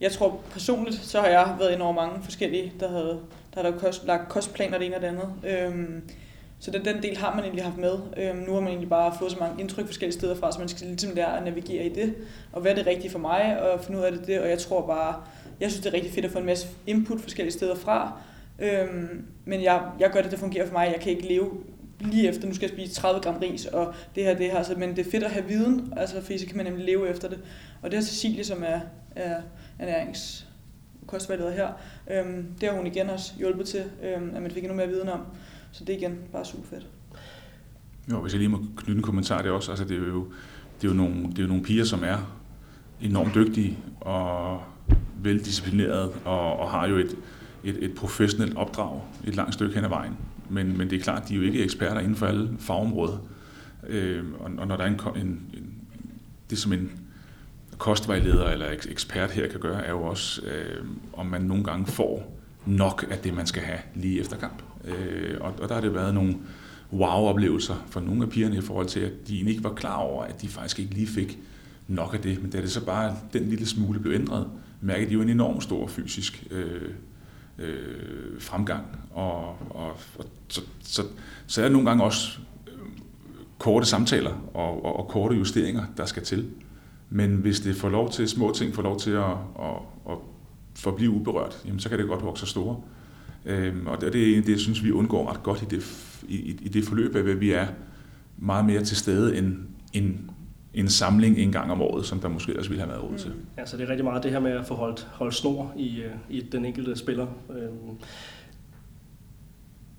jeg tror personligt, så har jeg været ind over mange forskellige, der havde, der havde kost, lagt kostplaner det ene og det andet. Øhm, så den, den del har man egentlig haft med. Øhm, nu har man egentlig bare fået så mange indtryk forskellige steder fra, så man skal ligesom lære at navigere i det, og hvad er det rigtige for mig, og finde ud af det, det. Og jeg tror bare, jeg synes det er rigtig fedt at få en masse input forskellige steder fra. Øhm, men jeg, jeg gør det, det fungerer for mig. Jeg kan ikke leve lige efter, nu skal jeg spise 30 gram ris, og det her, det her. Altså, men det er fedt at have viden, altså, fordi så kan man nemlig leve efter det. Og det er Cecilie, som er, er ernærings kostvejleder her, øhm, det har hun igen også hjulpet til, øhm, at man fik endnu mere viden om. Så det er igen bare super fedt. Jo, hvis jeg lige må knytte en kommentar det også, altså det er jo, det er jo, nogle, det er jo nogle piger, som er enormt dygtige og veldisciplinerede og, og har jo et, et, et professionelt opdrag et langt stykke hen ad vejen. Men, men det er klart, de er jo ikke eksperter inden for alle fagområder. Øh, og, og når der er en, en, en det som en kostvejleder eller ekspert her kan gøre, er jo også, øh, om man nogle gange får nok af det, man skal have lige efter kamp. Øh, og, og der har det været nogle wow-oplevelser for nogle af pigerne i forhold til, at de ikke var klar over, at de faktisk ikke lige fik nok af det. Men da det så bare den lille smule blev ændret, mærkede de jo en enorm stor fysisk øh, øh, fremgang. Og, og, og så, så, så er det nogle gange også øh, korte samtaler og, og, og korte justeringer, der skal til. Men hvis det får lov til, små ting får lov til at, at, at forblive uberørt, jamen, så kan det godt vokse store. Øhm, og det er det, jeg synes vi undgår ret godt i det, i, i det forløb, at vi er meget mere til stede end, end en samling en gang om året, som der måske ellers ville have været råd til. Ja, så det er rigtig meget det her med at få holdt, holdt snor i, øh, i den enkelte spiller. Øhm,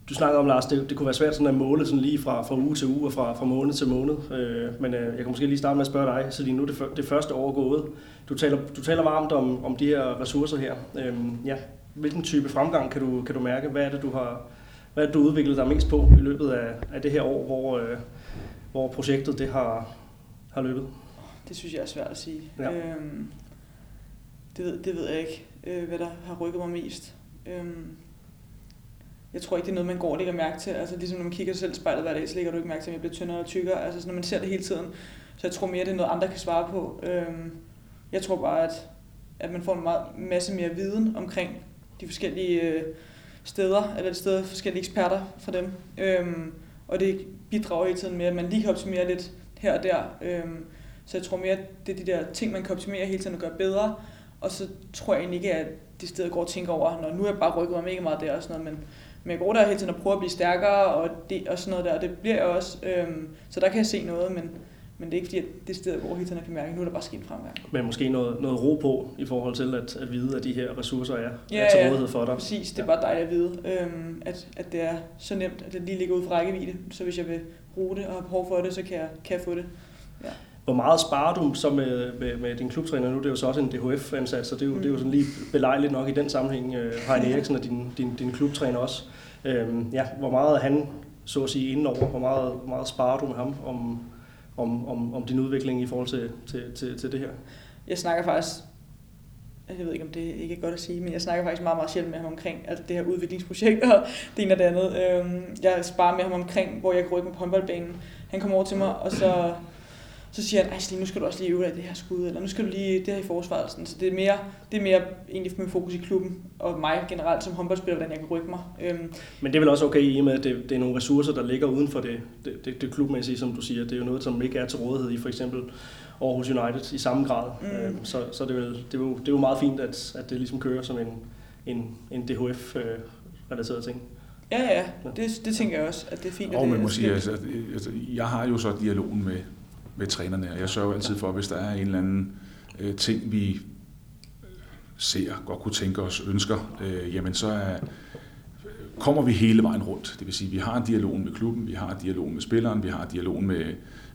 du snakkede om, Lars, det, det kunne være svært sådan at måle sådan lige fra, fra uge til uge og fra, fra måned til måned. Øh, men øh, jeg kan måske lige starte med at spørge dig, Celine, nu er det, det første år gået. Du taler, du taler varmt om, om de her ressourcer her. Øh, ja, hvilken type fremgang kan du, kan du mærke? Hvad er det, du har hvad er det, du udviklet dig mest på i løbet af, af det her år, hvor, øh, hvor projektet det har, har løbet? Det synes jeg er svært at sige. Ja. Øhm, det, ved, det ved jeg ikke, øh, hvad der har rykket mig mest. Øhm, jeg tror ikke, det er noget, man går og lægger mærke til. Altså ligesom når man kigger sig selv i spejlet hver dag, så lægger du ikke mærke til, at jeg bliver tyndere og tykkere. Altså når man ser det hele tiden. Så jeg tror mere, det er noget, andre kan svare på. Øhm, jeg tror bare, at, at man får en meget, masse mere viden omkring de forskellige øh, steder, eller de steder forskellige eksperter fra dem. Øhm, og det bidrager hele tiden med, at man lige kan optimere lidt her og der. Øhm, så jeg tror mere, at det er de der ting, man kan optimere hele tiden og gøre bedre. Og så tror jeg egentlig ikke, at det sted går og tænker over, når nu er jeg bare rykket mig mega meget der og sådan noget, men men jeg går der hele tiden og prøver at blive stærkere og, det, og sådan noget der, og det bliver jeg også. Øhm, så der kan jeg se noget, men, men det er ikke fordi, at det sted, hvor hele tiden kan mærke, at nu er der bare sket fremgang. Men måske noget, noget ro på i forhold til at, at vide, at de her ressourcer er, ja, er til rådighed for dig. Ja, præcis. Det er bare dejligt at vide, øhm, at, at det er så nemt, at det lige ligger ud for rækkevidde. Så hvis jeg vil bruge det og have behov for det, så kan jeg, kan jeg få det. Hvor meget sparer du så med, med, med din klubtræner nu? Det er jo så også en DHF-ansat, så det er jo, mm. det er jo sådan lige belejligt nok i den sammenhæng. Øh, Heine Eriksen og din, din, din klubtræner også. Øhm, ja, hvor meget han, så at sige, indenover? Hvor meget, hvor meget sparer du med ham om, om, om, om din udvikling i forhold til, til, til, til det her? Jeg snakker faktisk jeg ved ikke, om det ikke er godt at sige, men jeg snakker faktisk meget, meget sjældent med ham omkring altså det her udviklingsprojekt og det ene og det andet. Øhm, jeg sparer med ham omkring, hvor jeg rykke med på håndboldbanen. Han kommer over til mig, og så så siger han, at nu skal du også lige øve dig det her skud, eller nu skal du lige det her i forsvaret. Sådan. Så det er mere, det er mere egentlig med fokus i klubben, og mig generelt som håndboldspiller, hvordan jeg kan rykke mig. Øhm. Men det er vel også okay i og med, at det, det er nogle ressourcer, der ligger uden for det, det, det, det klubmæssige, som du siger. Det er jo noget, som ikke er til rådighed i for eksempel Aarhus United i samme grad. Mm. Øhm, så så det, er vel, det, er jo, det er jo meget fint, at, at det ligesom kører som en, en, en DHF-relateret ting. Ja, ja, det, det tænker jeg også, at det er fint. Og man må sige, altså, altså, jeg har jo så dialogen med, med trænerne. Og jeg sørger altid for, hvis der er en eller anden øh, ting, vi ser, godt kunne tænke os, ønsker, øh, jamen så er, kommer vi hele vejen rundt. Det vil sige, at vi har en dialog med klubben, vi har en dialog med spilleren, vi har en dialog med,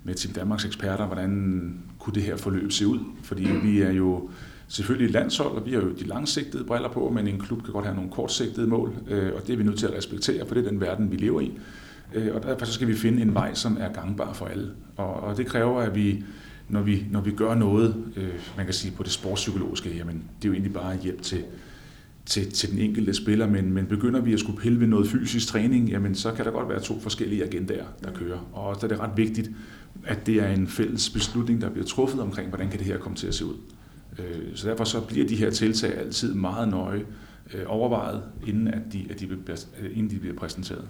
med Team Danmarks eksperter, hvordan kunne det her forløb se ud? Fordi vi er jo selvfølgelig et landshold, og vi har jo de langsigtede briller på, men en klub kan godt have nogle kortsigtede mål, øh, og det er vi nødt til at respektere, for det er den verden, vi lever i. Øh, og derfor så skal vi finde en vej, som er gangbar for alle. Og, og det kræver, at vi, når vi, når vi gør noget, øh, man kan sige på det sportspsykologiske, jamen det er jo egentlig bare hjælp til, til, til den enkelte spiller, men, men begynder vi at skulle pille ved noget fysisk træning, jamen så kan der godt være to forskellige agendaer, der kører. Og så er det ret vigtigt, at det er en fælles beslutning, der bliver truffet omkring, hvordan kan det her komme til at se ud. Øh, så derfor så bliver de her tiltag altid meget nøje øh, overvejet, inden, at de, at de, bliver, inden de bliver præsenteret.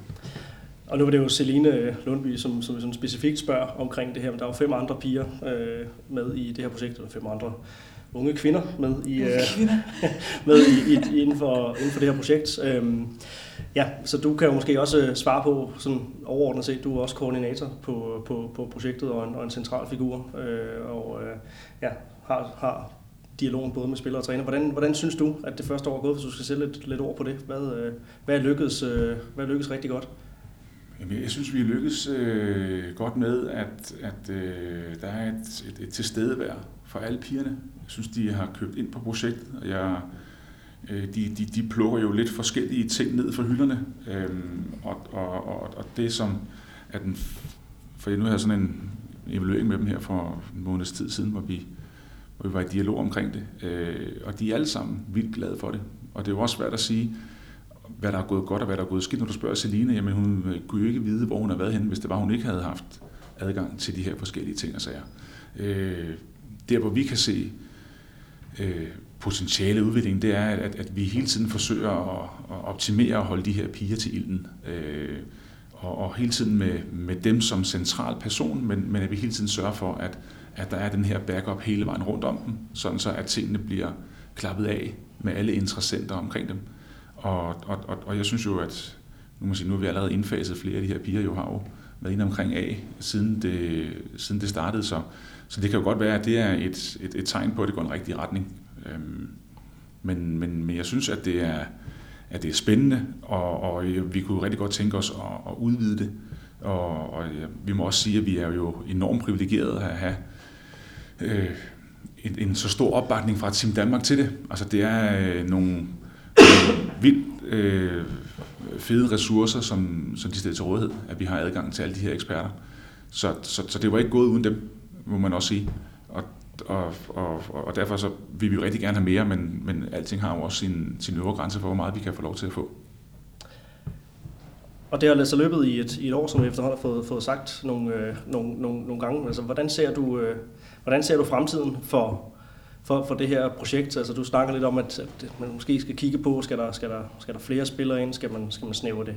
Og nu var det jo Celine Lundby, som, som sådan specifikt spørger omkring det her, men der er jo fem andre piger øh, med i det her projekt, eller fem andre unge kvinder med i, øh, med i, i, inden, for, inden for det her projekt. Øhm, ja, så du kan jo måske også svare på, sådan overordnet set, du er også koordinator på, på, på projektet og en, og en central figur, øh, og øh, ja, har, har dialogen både med spillere og træner. Hvordan, hvordan synes du, at det første år er gået, hvis du skal sætte lidt, lidt ord på det? Hvad, øh, hvad, er lykkedes, øh, hvad er lykkedes rigtig godt? Jamen, jeg synes, vi er lykkes øh, godt med, at, at øh, der er et, et, et tilstedevær for alle pigerne. Jeg synes, de har købt ind på projektet, og jeg, øh, de, de, de plukker jo lidt forskellige ting ned fra hylderne. Øh, og, og, og, og det som er den... For nu har jeg sådan en evaluering med dem her for en måneds tid siden, hvor vi, hvor vi var i dialog omkring det. Øh, og de er alle sammen vildt glade for det. Og det er jo også svært at sige, hvad der er gået godt og hvad der er gået skidt. Når du spørger Celine, jamen hun kunne jo ikke vide, hvor hun har været henne, hvis det var, hun ikke havde haft adgang til de her forskellige ting og sager. Øh, der, hvor vi kan se øh, potentiale udvikling, det er, at, at vi hele tiden forsøger at, at optimere og holde de her piger til ilden. Øh, og, og hele tiden med, med dem som central person, men, men at vi hele tiden sørger for, at, at der er den her backup hele vejen rundt om dem, sådan så at tingene bliver klappet af med alle interessenter omkring dem. Og, og, og, og jeg synes jo, at nu, må sige, nu er vi allerede indfaset flere af de her piger, jo har jo været inde omkring A, siden det, siden det startede. Så, så det kan jo godt være, at det er et, et, et tegn på, at det går en rigtig retning. Øhm, men, men, men jeg synes, at det er, at det er spændende, og, og vi kunne rigtig godt tænke os at, at udvide det. Og, og ja, vi må også sige, at vi er jo enormt privilegerede at have øh, en, en så stor opbakning fra Team Danmark til det. Altså det er øh, nogle vildt øh, fede ressourcer, som, som de stiller til rådighed, at vi har adgang til alle de her eksperter. Så, så, så det var ikke gået uden dem, må man også sige. Og, og, og, og derfor så vil vi jo rigtig gerne have mere, men, men alting har jo også sin, sin øvre grænse for, hvor meget vi kan få lov til at få. Og det har altså løbet i et, i et år, som vi efterhånden har fået, fået sagt nogle, øh, nogle, nogle, nogle gange. Altså, hvordan, ser du, øh, hvordan ser du fremtiden for, for, for det her projekt? Altså, du snakker lidt om, at, at man måske skal kigge på, skal der, skal der, skal der flere spillere ind? Skal man, skal man snævre, det,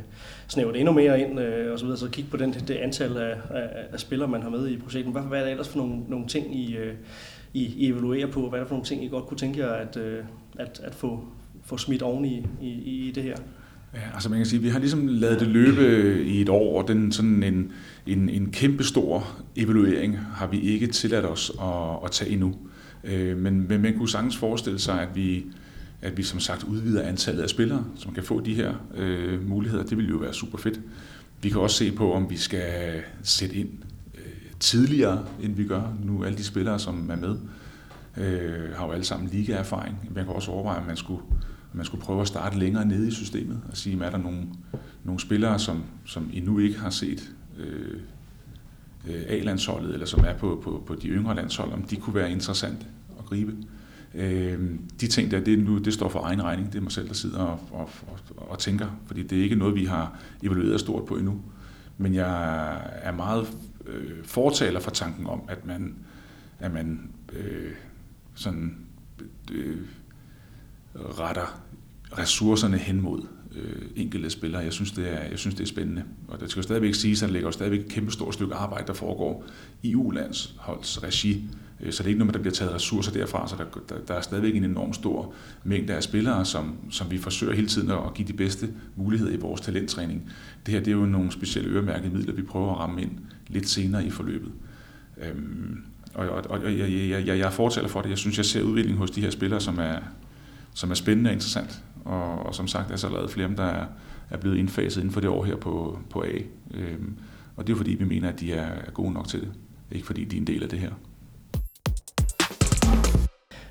snævre det endnu mere ind? Øh, og så videre. Så kigge på den, det antal af, af, af spillere, man har med i projektet. Hvad, hvad er det ellers for nogle, nogle ting, I, øh, I, I evaluerer på? Hvad er det for nogle ting, I godt kunne tænke jer at, øh, at, at få, få smidt oven i, i, i det her? Ja, altså man kan sige, vi har ligesom lavet det løbe i et år, og den sådan en, en, en kæmpe stor evaluering har vi ikke tilladt os at, at tage endnu. Øh, Øh, men, men man kunne sagtens forestille sig, at vi, at vi som sagt udvider antallet af spillere, som kan få de her øh, muligheder. Det ville jo være super fedt. Vi kan også se på, om vi skal sætte ind øh, tidligere, end vi gør nu. Alle de spillere, som er med, øh, har jo alle sammen ligaerfaring. Man kan også overveje, om man skulle, man skulle prøve at starte længere nede i systemet og sige, er der nogle, nogle spillere, som, som endnu ikke har set Øh, Øh, A-landsholdet, eller som er på, på, på de yngre landshold, om de kunne være interessante at gribe. Øh, de ting der, det, nu, det står for egen regning. Det er mig selv, der sidder og, og, og, og tænker, fordi det er ikke noget, vi har evalueret stort på endnu. Men jeg er meget øh, fortaler for tanken om, at man, at man øh, sådan øh, retter ressourcerne hen mod øh, enkelte spillere. Jeg synes, det er, jeg synes, det er spændende. Og det skal jo stadigvæk sige, at der ligger jo stadigvæk et kæmpe stort stykke arbejde, der foregår i U-landsholds regi. Øh, så det er ikke noget, der bliver taget ressourcer derfra, så der, der, der er stadigvæk en enorm stor mængde af spillere, som, som vi forsøger hele tiden at give de bedste muligheder i vores talenttræning. Det her det er jo nogle specielle øremærkede midler, vi prøver at ramme ind lidt senere i forløbet. Øhm, og, og, og jeg, jeg, jeg, jeg fortæller for det. Jeg synes, jeg ser udviklingen hos de her spillere, som er, som er spændende og interessant. Og, og som sagt er så lavet flere, der er, er blevet indfaset inden for det år her på, på A. Øhm, og det er fordi, vi mener, at de er gode nok til det. Ikke fordi, de er en del af det her.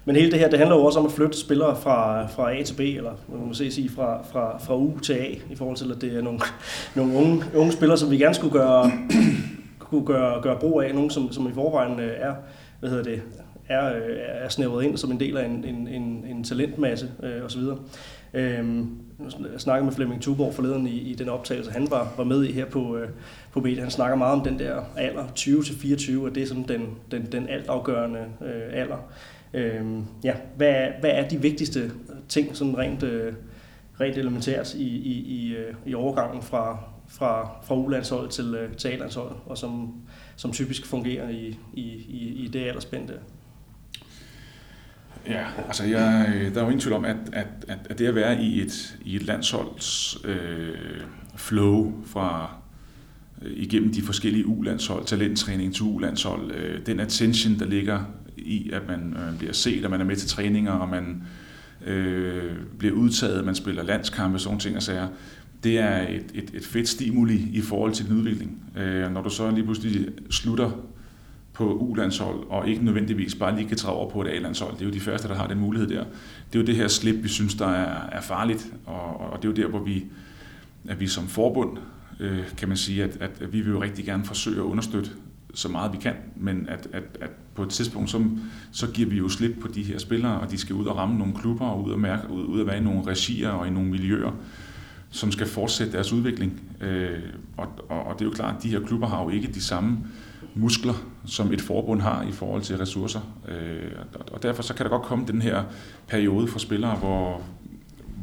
Men hele det her, det handler jo også om at flytte spillere fra, fra A til B, eller man må sige fra, fra, fra U til A, i forhold til, at det er nogle, nogle unge, unge spillere, som vi gerne skulle gøre, kunne gøre, gøre brug af, nogle som, som i forvejen øh, er, hvad hedder det, er, øh, er snævret ind som en del af en, en, en, en talentmasse øh, osv. Øhm, jeg snakkede med Flemming Tuborg forleden i, i den optagelse, han var, var med i her på, øh, på mediet. Han snakker meget om den der alder, 20-24, og det er sådan den, den, den altafgørende øh, alder. Øhm, ja, hvad, er, hvad er de vigtigste ting, sådan rent, øh, rent elementært i, i, i, øh, i overgangen fra, fra, fra U-landsholdet til, øh, til A-landsholdet, og som, som typisk fungerer i, i, i, i det aldersspænd der? Ja, altså jeg, øh, der er jo ingen tvivl om, at, at, at, at det at være i et, i et landsholds øh, flow fra øh, igennem de forskellige U-landshold, talenttræning til U-landshold, øh, den attention, der ligger i, at man øh, bliver set, at man er med til træninger, og man øh, bliver udtaget, man spiller landskampe, sådan ting og sager, det er et, et, et fedt stimuli i forhold til din udvikling. Øh, når du så lige pludselig slutter på U-landshold, og ikke nødvendigvis bare lige kan træde over på et A-landshold. Det er jo de første, der har den mulighed der. Det er jo det her slip, vi synes, der er, er farligt, og, og det er jo der, hvor vi, at vi som forbund, øh, kan man sige, at, at vi vil jo rigtig gerne forsøge at understøtte så meget vi kan, men at, at, at på et tidspunkt, så, så giver vi jo slip på de her spillere, og de skal ud og ramme nogle klubber, og ud og, mærke, ud, ud og være i nogle regier og i nogle miljøer, som skal fortsætte deres udvikling. Øh, og, og, og det er jo klart, at de her klubber har jo ikke de samme muskler, som et forbund har i forhold til ressourcer. Øh, og derfor så kan der godt komme den her periode for spillere, hvor,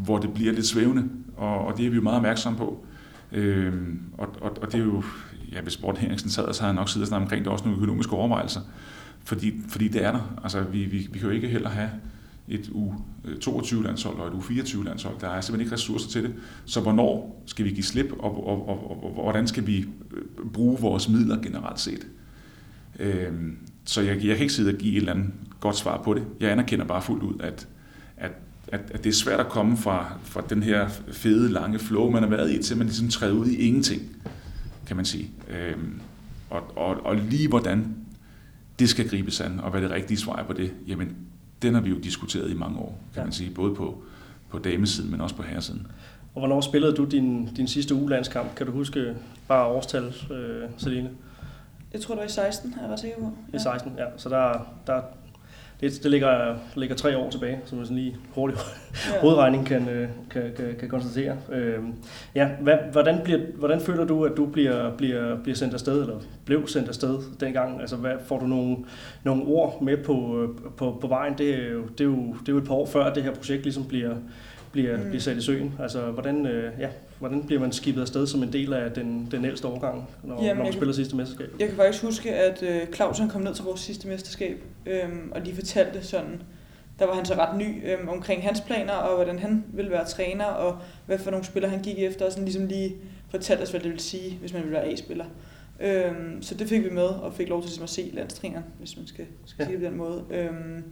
hvor det bliver lidt svævende, og, og det er vi jo meget opmærksomme på. Øh, og, og, og det er jo, ja, hvis Sport Henriksen sad, så har han nok siddet og omkring det også nogle økonomiske overvejelser. Fordi, fordi det er der. Altså, vi, vi, vi kan jo ikke heller have et U22-landshold øh, og et U24-landshold. Der er simpelthen ikke ressourcer til det. Så hvornår skal vi give slip, og, og, og, og, og hvordan skal vi øh, bruge vores midler generelt set? Øh, så jeg, jeg kan ikke sidde og give et eller andet godt svar på det. Jeg anerkender bare fuldt ud, at, at, at, at det er svært at komme fra, fra den her fede, lange flow, man har været i, til man ligesom træder ud i ingenting, kan man sige. Øh, og, og, og lige hvordan det skal gribes an, og hvad det rigtige svar er på det, jamen den har vi jo diskuteret i mange år, kan ja. man sige, både på, på damesiden, men også på herresiden. Og hvornår spillede du din, din sidste ulandskamp? Kan du huske bare årstal, øh, Celine? Jeg tror, det var i 16, er jeg ret sikker på. Ja. I 16, ja. Så der, der, det, det ligger, ligger tre år tilbage, som man sådan lige hurtig ja. hovedregning kan, øh, kan, kan, kan konstatere. Øh, ja, hvad, hvordan, bliver, hvordan føler du, at du bliver, bliver, bliver sendt afsted, eller blev sendt afsted dengang? Altså, hvad, får du nogle, nogle ord med på, øh, på, på vejen? Det er, jo, det, er jo, det er jo et par år før, det her projekt ligesom bliver, bliver, mm. bliver sat i søen. Altså, hvordan, øh, ja, hvordan bliver man skibet afsted som en del af den, den ældste årgang, når, Jamen, når man spiller sidste mesterskab? Jeg kan faktisk huske, at øh, Clausen kom ned til vores sidste mesterskab, øh, og de fortalte sådan, der var han så ret ny øh, omkring hans planer, og hvordan han ville være træner, og hvad for nogle spillere han gik efter, og sådan ligesom lige fortalte os, hvad det ville sige, hvis man ville være A-spiller. Øhm, så det fik vi med, og fik lov til ligesom at se landstræneren, hvis man skal, skal ja. sige det på den måde. Øhm,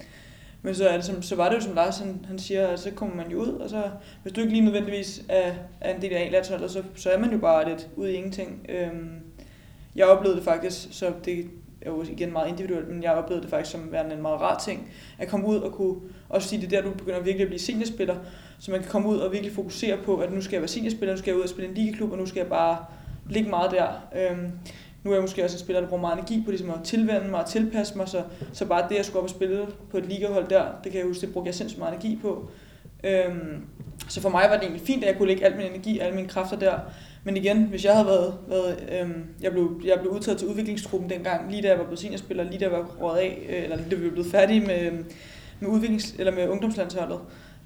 men så, er det som, så var det jo som Lars han, han siger, at så kommer man jo ud, og så, hvis du ikke lige nødvendigvis er, er en del af A-landsholdet, så, så er man jo bare lidt ude i ingenting. Øhm, jeg oplevede det faktisk, så det er jo igen meget individuelt, men jeg oplevede det faktisk som værende en meget rar ting, at komme ud og kunne også sige, det der, du begynder virkelig at blive seniorspiller, så man kan komme ud og virkelig fokusere på, at nu skal jeg være seniorspiller, nu skal jeg ud og spille en ligeklub, og nu skal jeg bare ligge meget der. Øhm, nu er jeg måske også en spiller, der bruger meget energi på ligesom at tilvende mig og tilpasse mig, så, så bare det at skulle op og spille på et ligahold der, det kan jeg huske, det brugte jeg sindssygt meget energi på. Øhm, så for mig var det egentlig fint, at jeg kunne lægge al min energi, alle mine kræfter der. Men igen, hvis jeg havde været, været øhm, jeg, blev, jeg blev udtaget til udviklingstruppen dengang, lige da jeg var blevet seniorspiller, lige da jeg var råd af, øh, eller lige da vi blev blevet færdige med, øhm, med, udviklings, eller med ungdomslandsholdet.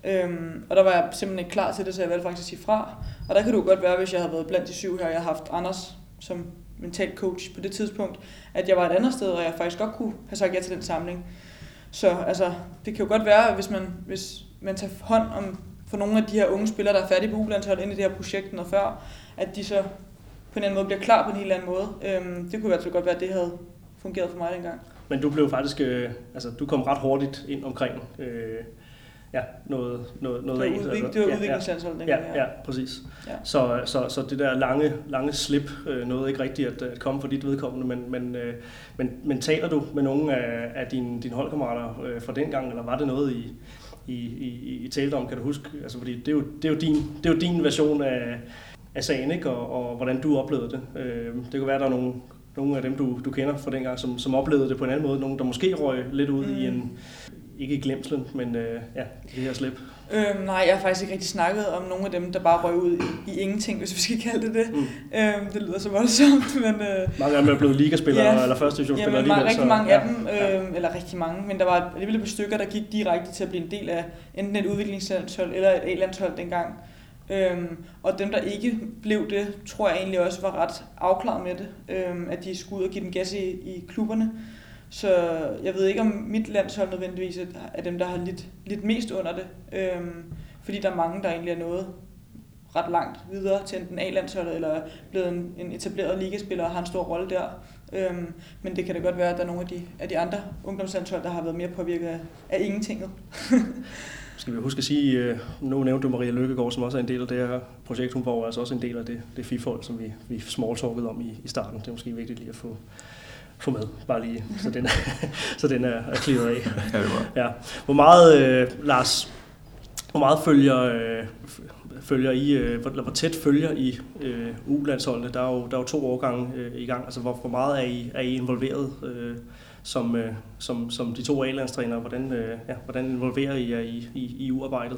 Øhm, og der var jeg simpelthen ikke klar til det, så jeg valgte faktisk at sige fra. Og der kan det godt være, hvis jeg havde været blandt de syv her, jeg har haft Anders som mental coach på det tidspunkt, at jeg var et andet sted, og jeg faktisk godt kunne have sagt ja til den samling. Så altså, det kan jo godt være, hvis man, hvis man tager hånd om for nogle af de her unge spillere, der er færdige på ulandshold ind i det her projekt noget før, at de så på en eller anden måde bliver klar på en helt anden måde. Øhm, det kunne i hvert fald godt være, at det havde fungeret for mig dengang. Men du blev faktisk, øh, altså du kom ret hurtigt ind omkring øh, ja, noget, noget, noget det var, udvik, altså, det var ja, udviklingslandshold ja, ja, ja, præcis. Ja. Så, så, så det der lange, lange slip øh, nåede ikke rigtigt at, at komme for dit vedkommende, men, men, øh, men, men taler du med nogle af, af dine, dine holdkammerater øh, fra dengang, eller var det noget i, i, i, i talte om, kan du huske? Altså, fordi det er jo, det er jo, din, det er jo din version af, af sagen, ikke? Og, og hvordan du oplevede det. Øh, det kan være, at der er nogle, nogle af dem, du, du kender fra dengang, som, som oplevede det på en anden måde. Nogle, der måske røg lidt ud mm. i en ikke i glemslen, men øh, ja, det her slip. Øhm, nej, jeg har faktisk ikke rigtig snakket om nogle af dem, der bare røg ud i, i ingenting, hvis vi skal kalde det det. Mm. Øhm, det lyder så voldsomt, men... Øh, mange af dem er blevet ligaspillere ja, eller første divisionsspillere ja, alligevel. rigtig mange så, af dem, øh, ja. eller rigtig mange, men der var alligevel et par stykker, der gik direkte til at blive en del af enten et udviklingslandshold eller et A-landshold dengang. Øhm, og dem, der ikke blev det, tror jeg egentlig også var ret afklaret med det, øhm, at de skulle ud og give den gas i, i klubberne så jeg ved ikke, om mit landshold nødvendigvis er dem, der har lidt, lidt mest under det. Øhm, fordi der er mange, der egentlig er nået ret langt videre til enten A-landsholdet, eller blevet en, en etableret ligaspiller og har en stor rolle der. Øhm, men det kan da godt være, at der er nogle af de, af de andre ungdomslandshold, der har været mere påvirket af, af ingentinget. Skal vi huske at sige, øh, nu nævnte du Maria Lykkegaard, som også er en del af det her projekt. Hun var jo altså også en del af det, det FIFOld, som vi, vi smalltalkede om i, i starten. Det er måske vigtigt lige at få, få med, bare lige, så den så den er, er clearet af. Ja, det var. Ja. Hvor meget, øh, Lars, hvor meget følger, øh, følger I, øh, hvor, hvor tæt følger I øh, U-landsholdene? Der er jo, der er jo to årgange øh, i gang. Altså, hvor, hvor meget er I, er I involveret øh, som, øh, som, som de to A-landstrænere? Hvordan, øh, ja, hvordan involverer I jer i, i, i U-arbejdet?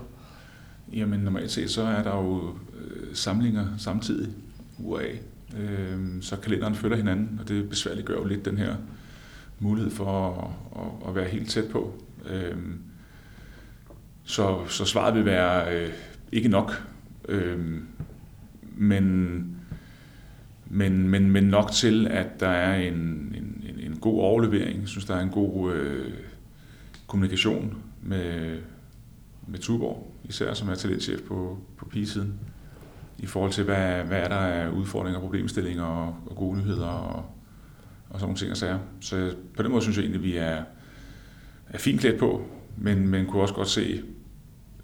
Jamen normalt set, så er der jo øh, samlinger samtidig, UA. Øh, så kalenderen følger hinanden, og det besværligt gør jo lidt den her mulighed for at, at, at være helt tæt på. Øh, så, så svaret vil være øh, ikke nok, øh, men, men, men, men nok til, at der er en, en, en, en god overlevering. Jeg synes, der er en god øh, kommunikation med, med Tuborg, især som er talentchef på, på pigesiden, i forhold til, hvad, hvad er der af udfordringer, problemstillinger og, og gode nyheder og, og sådan nogle ting og sager. Så på den måde synes jeg egentlig, at vi er, er fint klædt på, men, men kunne også godt se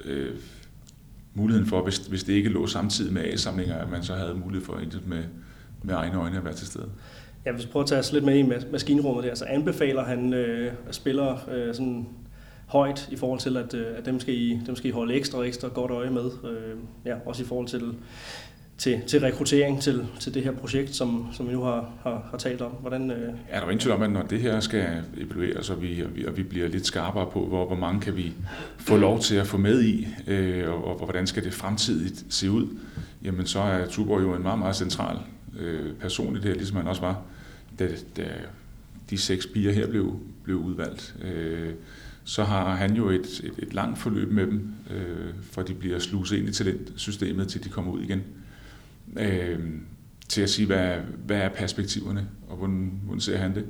øh, muligheden for, hvis, hvis det ikke lå samtidig med A-samlinger, at man så havde mulighed for intet med, med egne øjne at være til stede. Ja, hvis vi prøver at tage os lidt med i maskinrummet der, så anbefaler han øh, spillere øh, sådan højt i forhold til, at, øh, at dem, skal I, dem skal I holde ekstra ekstra godt øje med. Øh, ja, også i forhold til, til, til rekruttering til, til det her projekt, som, som vi nu har, har, har talt om. Hvordan, øh... Ja, der er ingen tvivl om, at når det her skal evalueres, og vi, og vi, og vi bliver lidt skarpere på, hvor, hvor mange kan vi få lov til at få med i, øh, og, og hvordan skal det fremtidigt se ud, jamen så er Tuborg jo en meget, meget central øh, person i det her, ligesom han også var, da, da de seks piger her blev, blev udvalgt. Øh, så har han jo et, et, et langt forløb med dem, øh, for de bliver sluset ind i talentsystemet, til de kommer ud igen. Øh, til at sige, hvad, hvad er perspektiverne, og hvordan, hvordan ser han det.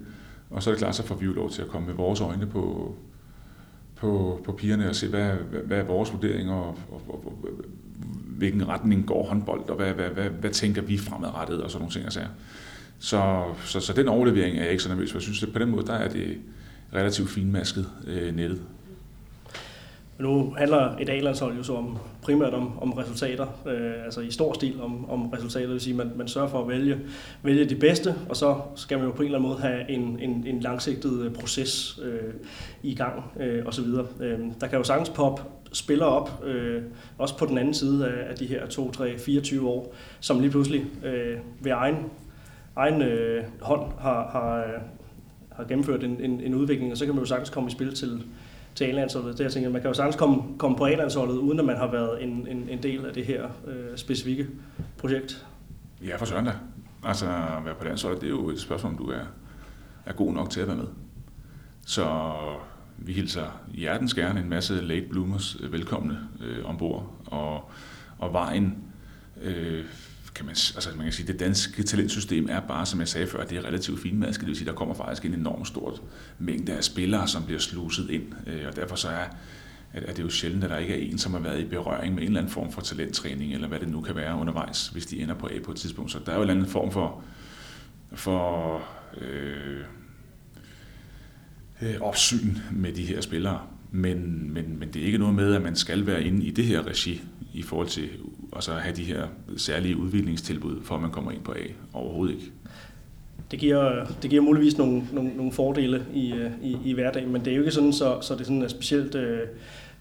Og så er det klart, så får vi jo lov til at komme med vores øjne på, på, på pigerne og se, hvad, hvad, hvad er vores vurderinger, og, og, og, og hvilken retning går håndbold, og hvad, hvad, hvad, hvad tænker vi fremadrettet, og sådan nogle ting og sager. Så, så, så den overlevering er jeg ikke så nervøs for. Jeg synes, at på den måde, der er det relativt finmasket øh, nettet. Nu handler et A-landshold jo så om, primært om, om resultater, øh, altså i stor stil om, om resultater, det vil sige, at man, man sørger for at vælge, vælge de bedste, og så skal man jo på en eller anden måde have en, en, en langsigtet øh, proces øh, i gang øh, osv. Øh, der kan jo sagtens pop spillere op, øh, også på den anden side af, af de her 2, 3, 24 år, som lige pludselig øh, ved egen, egen øh, hånd har, har, øh, har gennemført en, en, en udvikling, og så kan man jo sagtens komme i spil til, til A-landsholdet. Det jeg tænker, man kan jo sagtens komme, komme på A-landsholdet, uden at man har været en, en, en del af det her øh, specifikke projekt. Ja, for søren da. Altså, at være på landsholdet, det er jo et spørgsmål, om du er, er god nok til at være med. Så vi hilser hjertens gerne en masse late bloomers øh, velkomne øh, ombord, og, og vejen øh, kan man, altså man kan sige, det danske talentsystem er bare, som jeg sagde før, det er relativt finmasket. Det vil sige, der kommer faktisk en enorm stort mængde af spillere, som bliver sluset ind. Øh, og derfor så er, er det jo sjældent, at der ikke er en, som har været i berøring med en eller anden form for talenttræning, eller hvad det nu kan være undervejs, hvis de ender på A på et tidspunkt. Så der er jo en eller anden form for, for øh, øh, opsyn med de her spillere. Men, men, men det er ikke noget med, at man skal være inde i det her regi i forhold til altså så have de her særlige udviklingstilbud, for at man kommer ind på A. Overhovedet ikke. Det giver, det giver muligvis nogle, nogle, nogle fordele i, øh, i, i hverdagen, men det er jo ikke sådan, så, så det sådan er specielt, øh,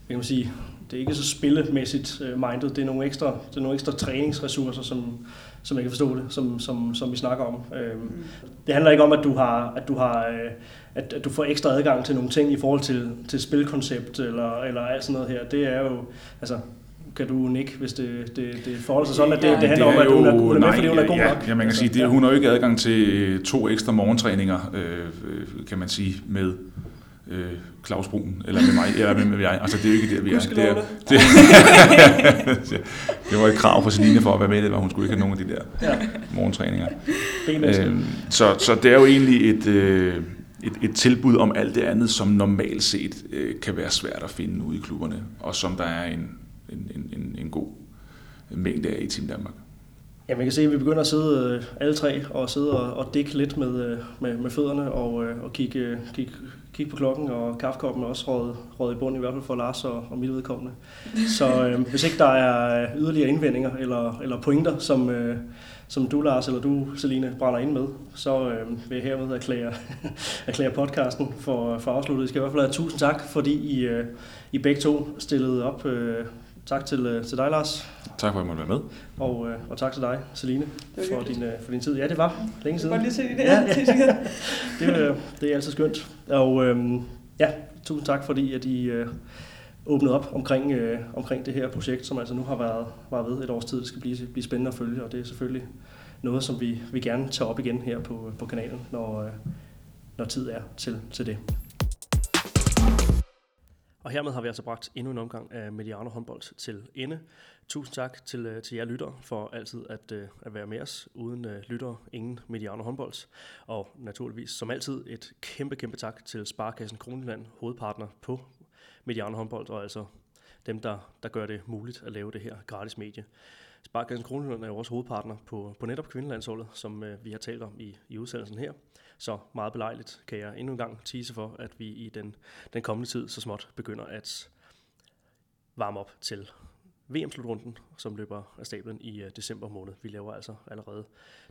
kan man sige, det er ikke så spillemæssigt øh, mindet. Det er nogle ekstra, det er nogle ekstra træningsressourcer, som, som jeg kan forstå det, som, som, som vi snakker om. Mm. Det handler ikke om, at du har, at du har øh, at, at du får ekstra adgang til nogle ting i forhold til, til spilkoncept eller, eller alt sådan noget her. Det er jo, altså, kan du nikke, hvis det, det, det forholder sig sådan, at det, det handler det om, at hun er, hun er med, fordi hun er god ja, nok? Ja, man kan altså, sige, det, hun har jo ikke adgang til to ekstra morgentræninger, øh, kan man sige, med øh, Claus Brun, eller med mig, eller med, med jeg. Altså, det er jo ikke der, vi er. Det, er, det, det var et krav for Celine for at være med det, var hun skulle ikke have nogen af de der ja. morgentræninger. Øh, så, så det er jo egentlig et, øh, et, et tilbud om alt det andet, som normalt set øh, kan være svært at finde ude i klubberne, og som der er en, en, en, en god mængde af i Team Danmark. Ja, man kan se, at vi begynder at sidde øh, alle tre og sidde og, og dække lidt med, øh, med, med fødderne og, øh, og kigge, kigge, kigge på klokken, og kaffekoppen er også rådet, rådet i bund, i hvert fald for Lars og, og mit vedkommende. Så øh, hvis ikke der er yderligere indvendinger eller, eller pointer, som, øh, som du, Lars, eller du, Celine, brænder ind med, så øh, vil jeg hermed erklære, erklære podcasten for, for afsluttet. Jeg skal i hvert fald have tusind tak, fordi I, øh, I begge to stillede op. Øh, tak til, øh, til dig, Lars. Tak for, at jeg måtte være med. Og, øh, og tak til dig, Celine, for din, øh, for din tid. Ja, det var længe siden. Jeg lige se det. Ja, ja. det, øh, det er altid skønt. Og øh, ja, tusind tak, fordi at I øh, åbnede op omkring, øh, omkring det her projekt, som altså nu har været, været ved et års tid. Det skal blive, blive spændende at følge, og det er selvfølgelig noget, som vi, vi gerne tager op igen her på, på kanalen, når, øh, når tid er til, til det. Og hermed har vi altså bragt endnu en omgang af Mediano håndbold til ende. Tusind tak til, øh, til jer lyttere for altid at, øh, at være med os. Uden uh, lyttere, ingen Mediano håndbold. Og naturligvis, som altid, et kæmpe, kæmpe tak til Sparkassen Kroneland, hovedpartner på Mediano håndbold, og altså dem, der, der gør det muligt at lave det her gratis medie. Sparkassen Kroneland er jo også hovedpartner på, på netop kvindelandsholdet, som vi har talt om i, i udsendelsen her. Så meget belejligt kan jeg endnu en gang tease for, at vi i den, den kommende tid så småt begynder at varme op til VM-slutrunden, som løber af stablen i uh, december måned. Vi laver altså allerede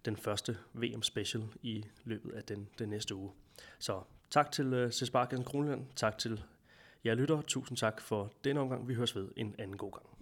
den første VM-special i løbet af den, den næste uge. Så tak til, uh, til Sparkassen Kronland, tak til jer lytter, tusind tak for den omgang. Vi høres ved en anden god gang.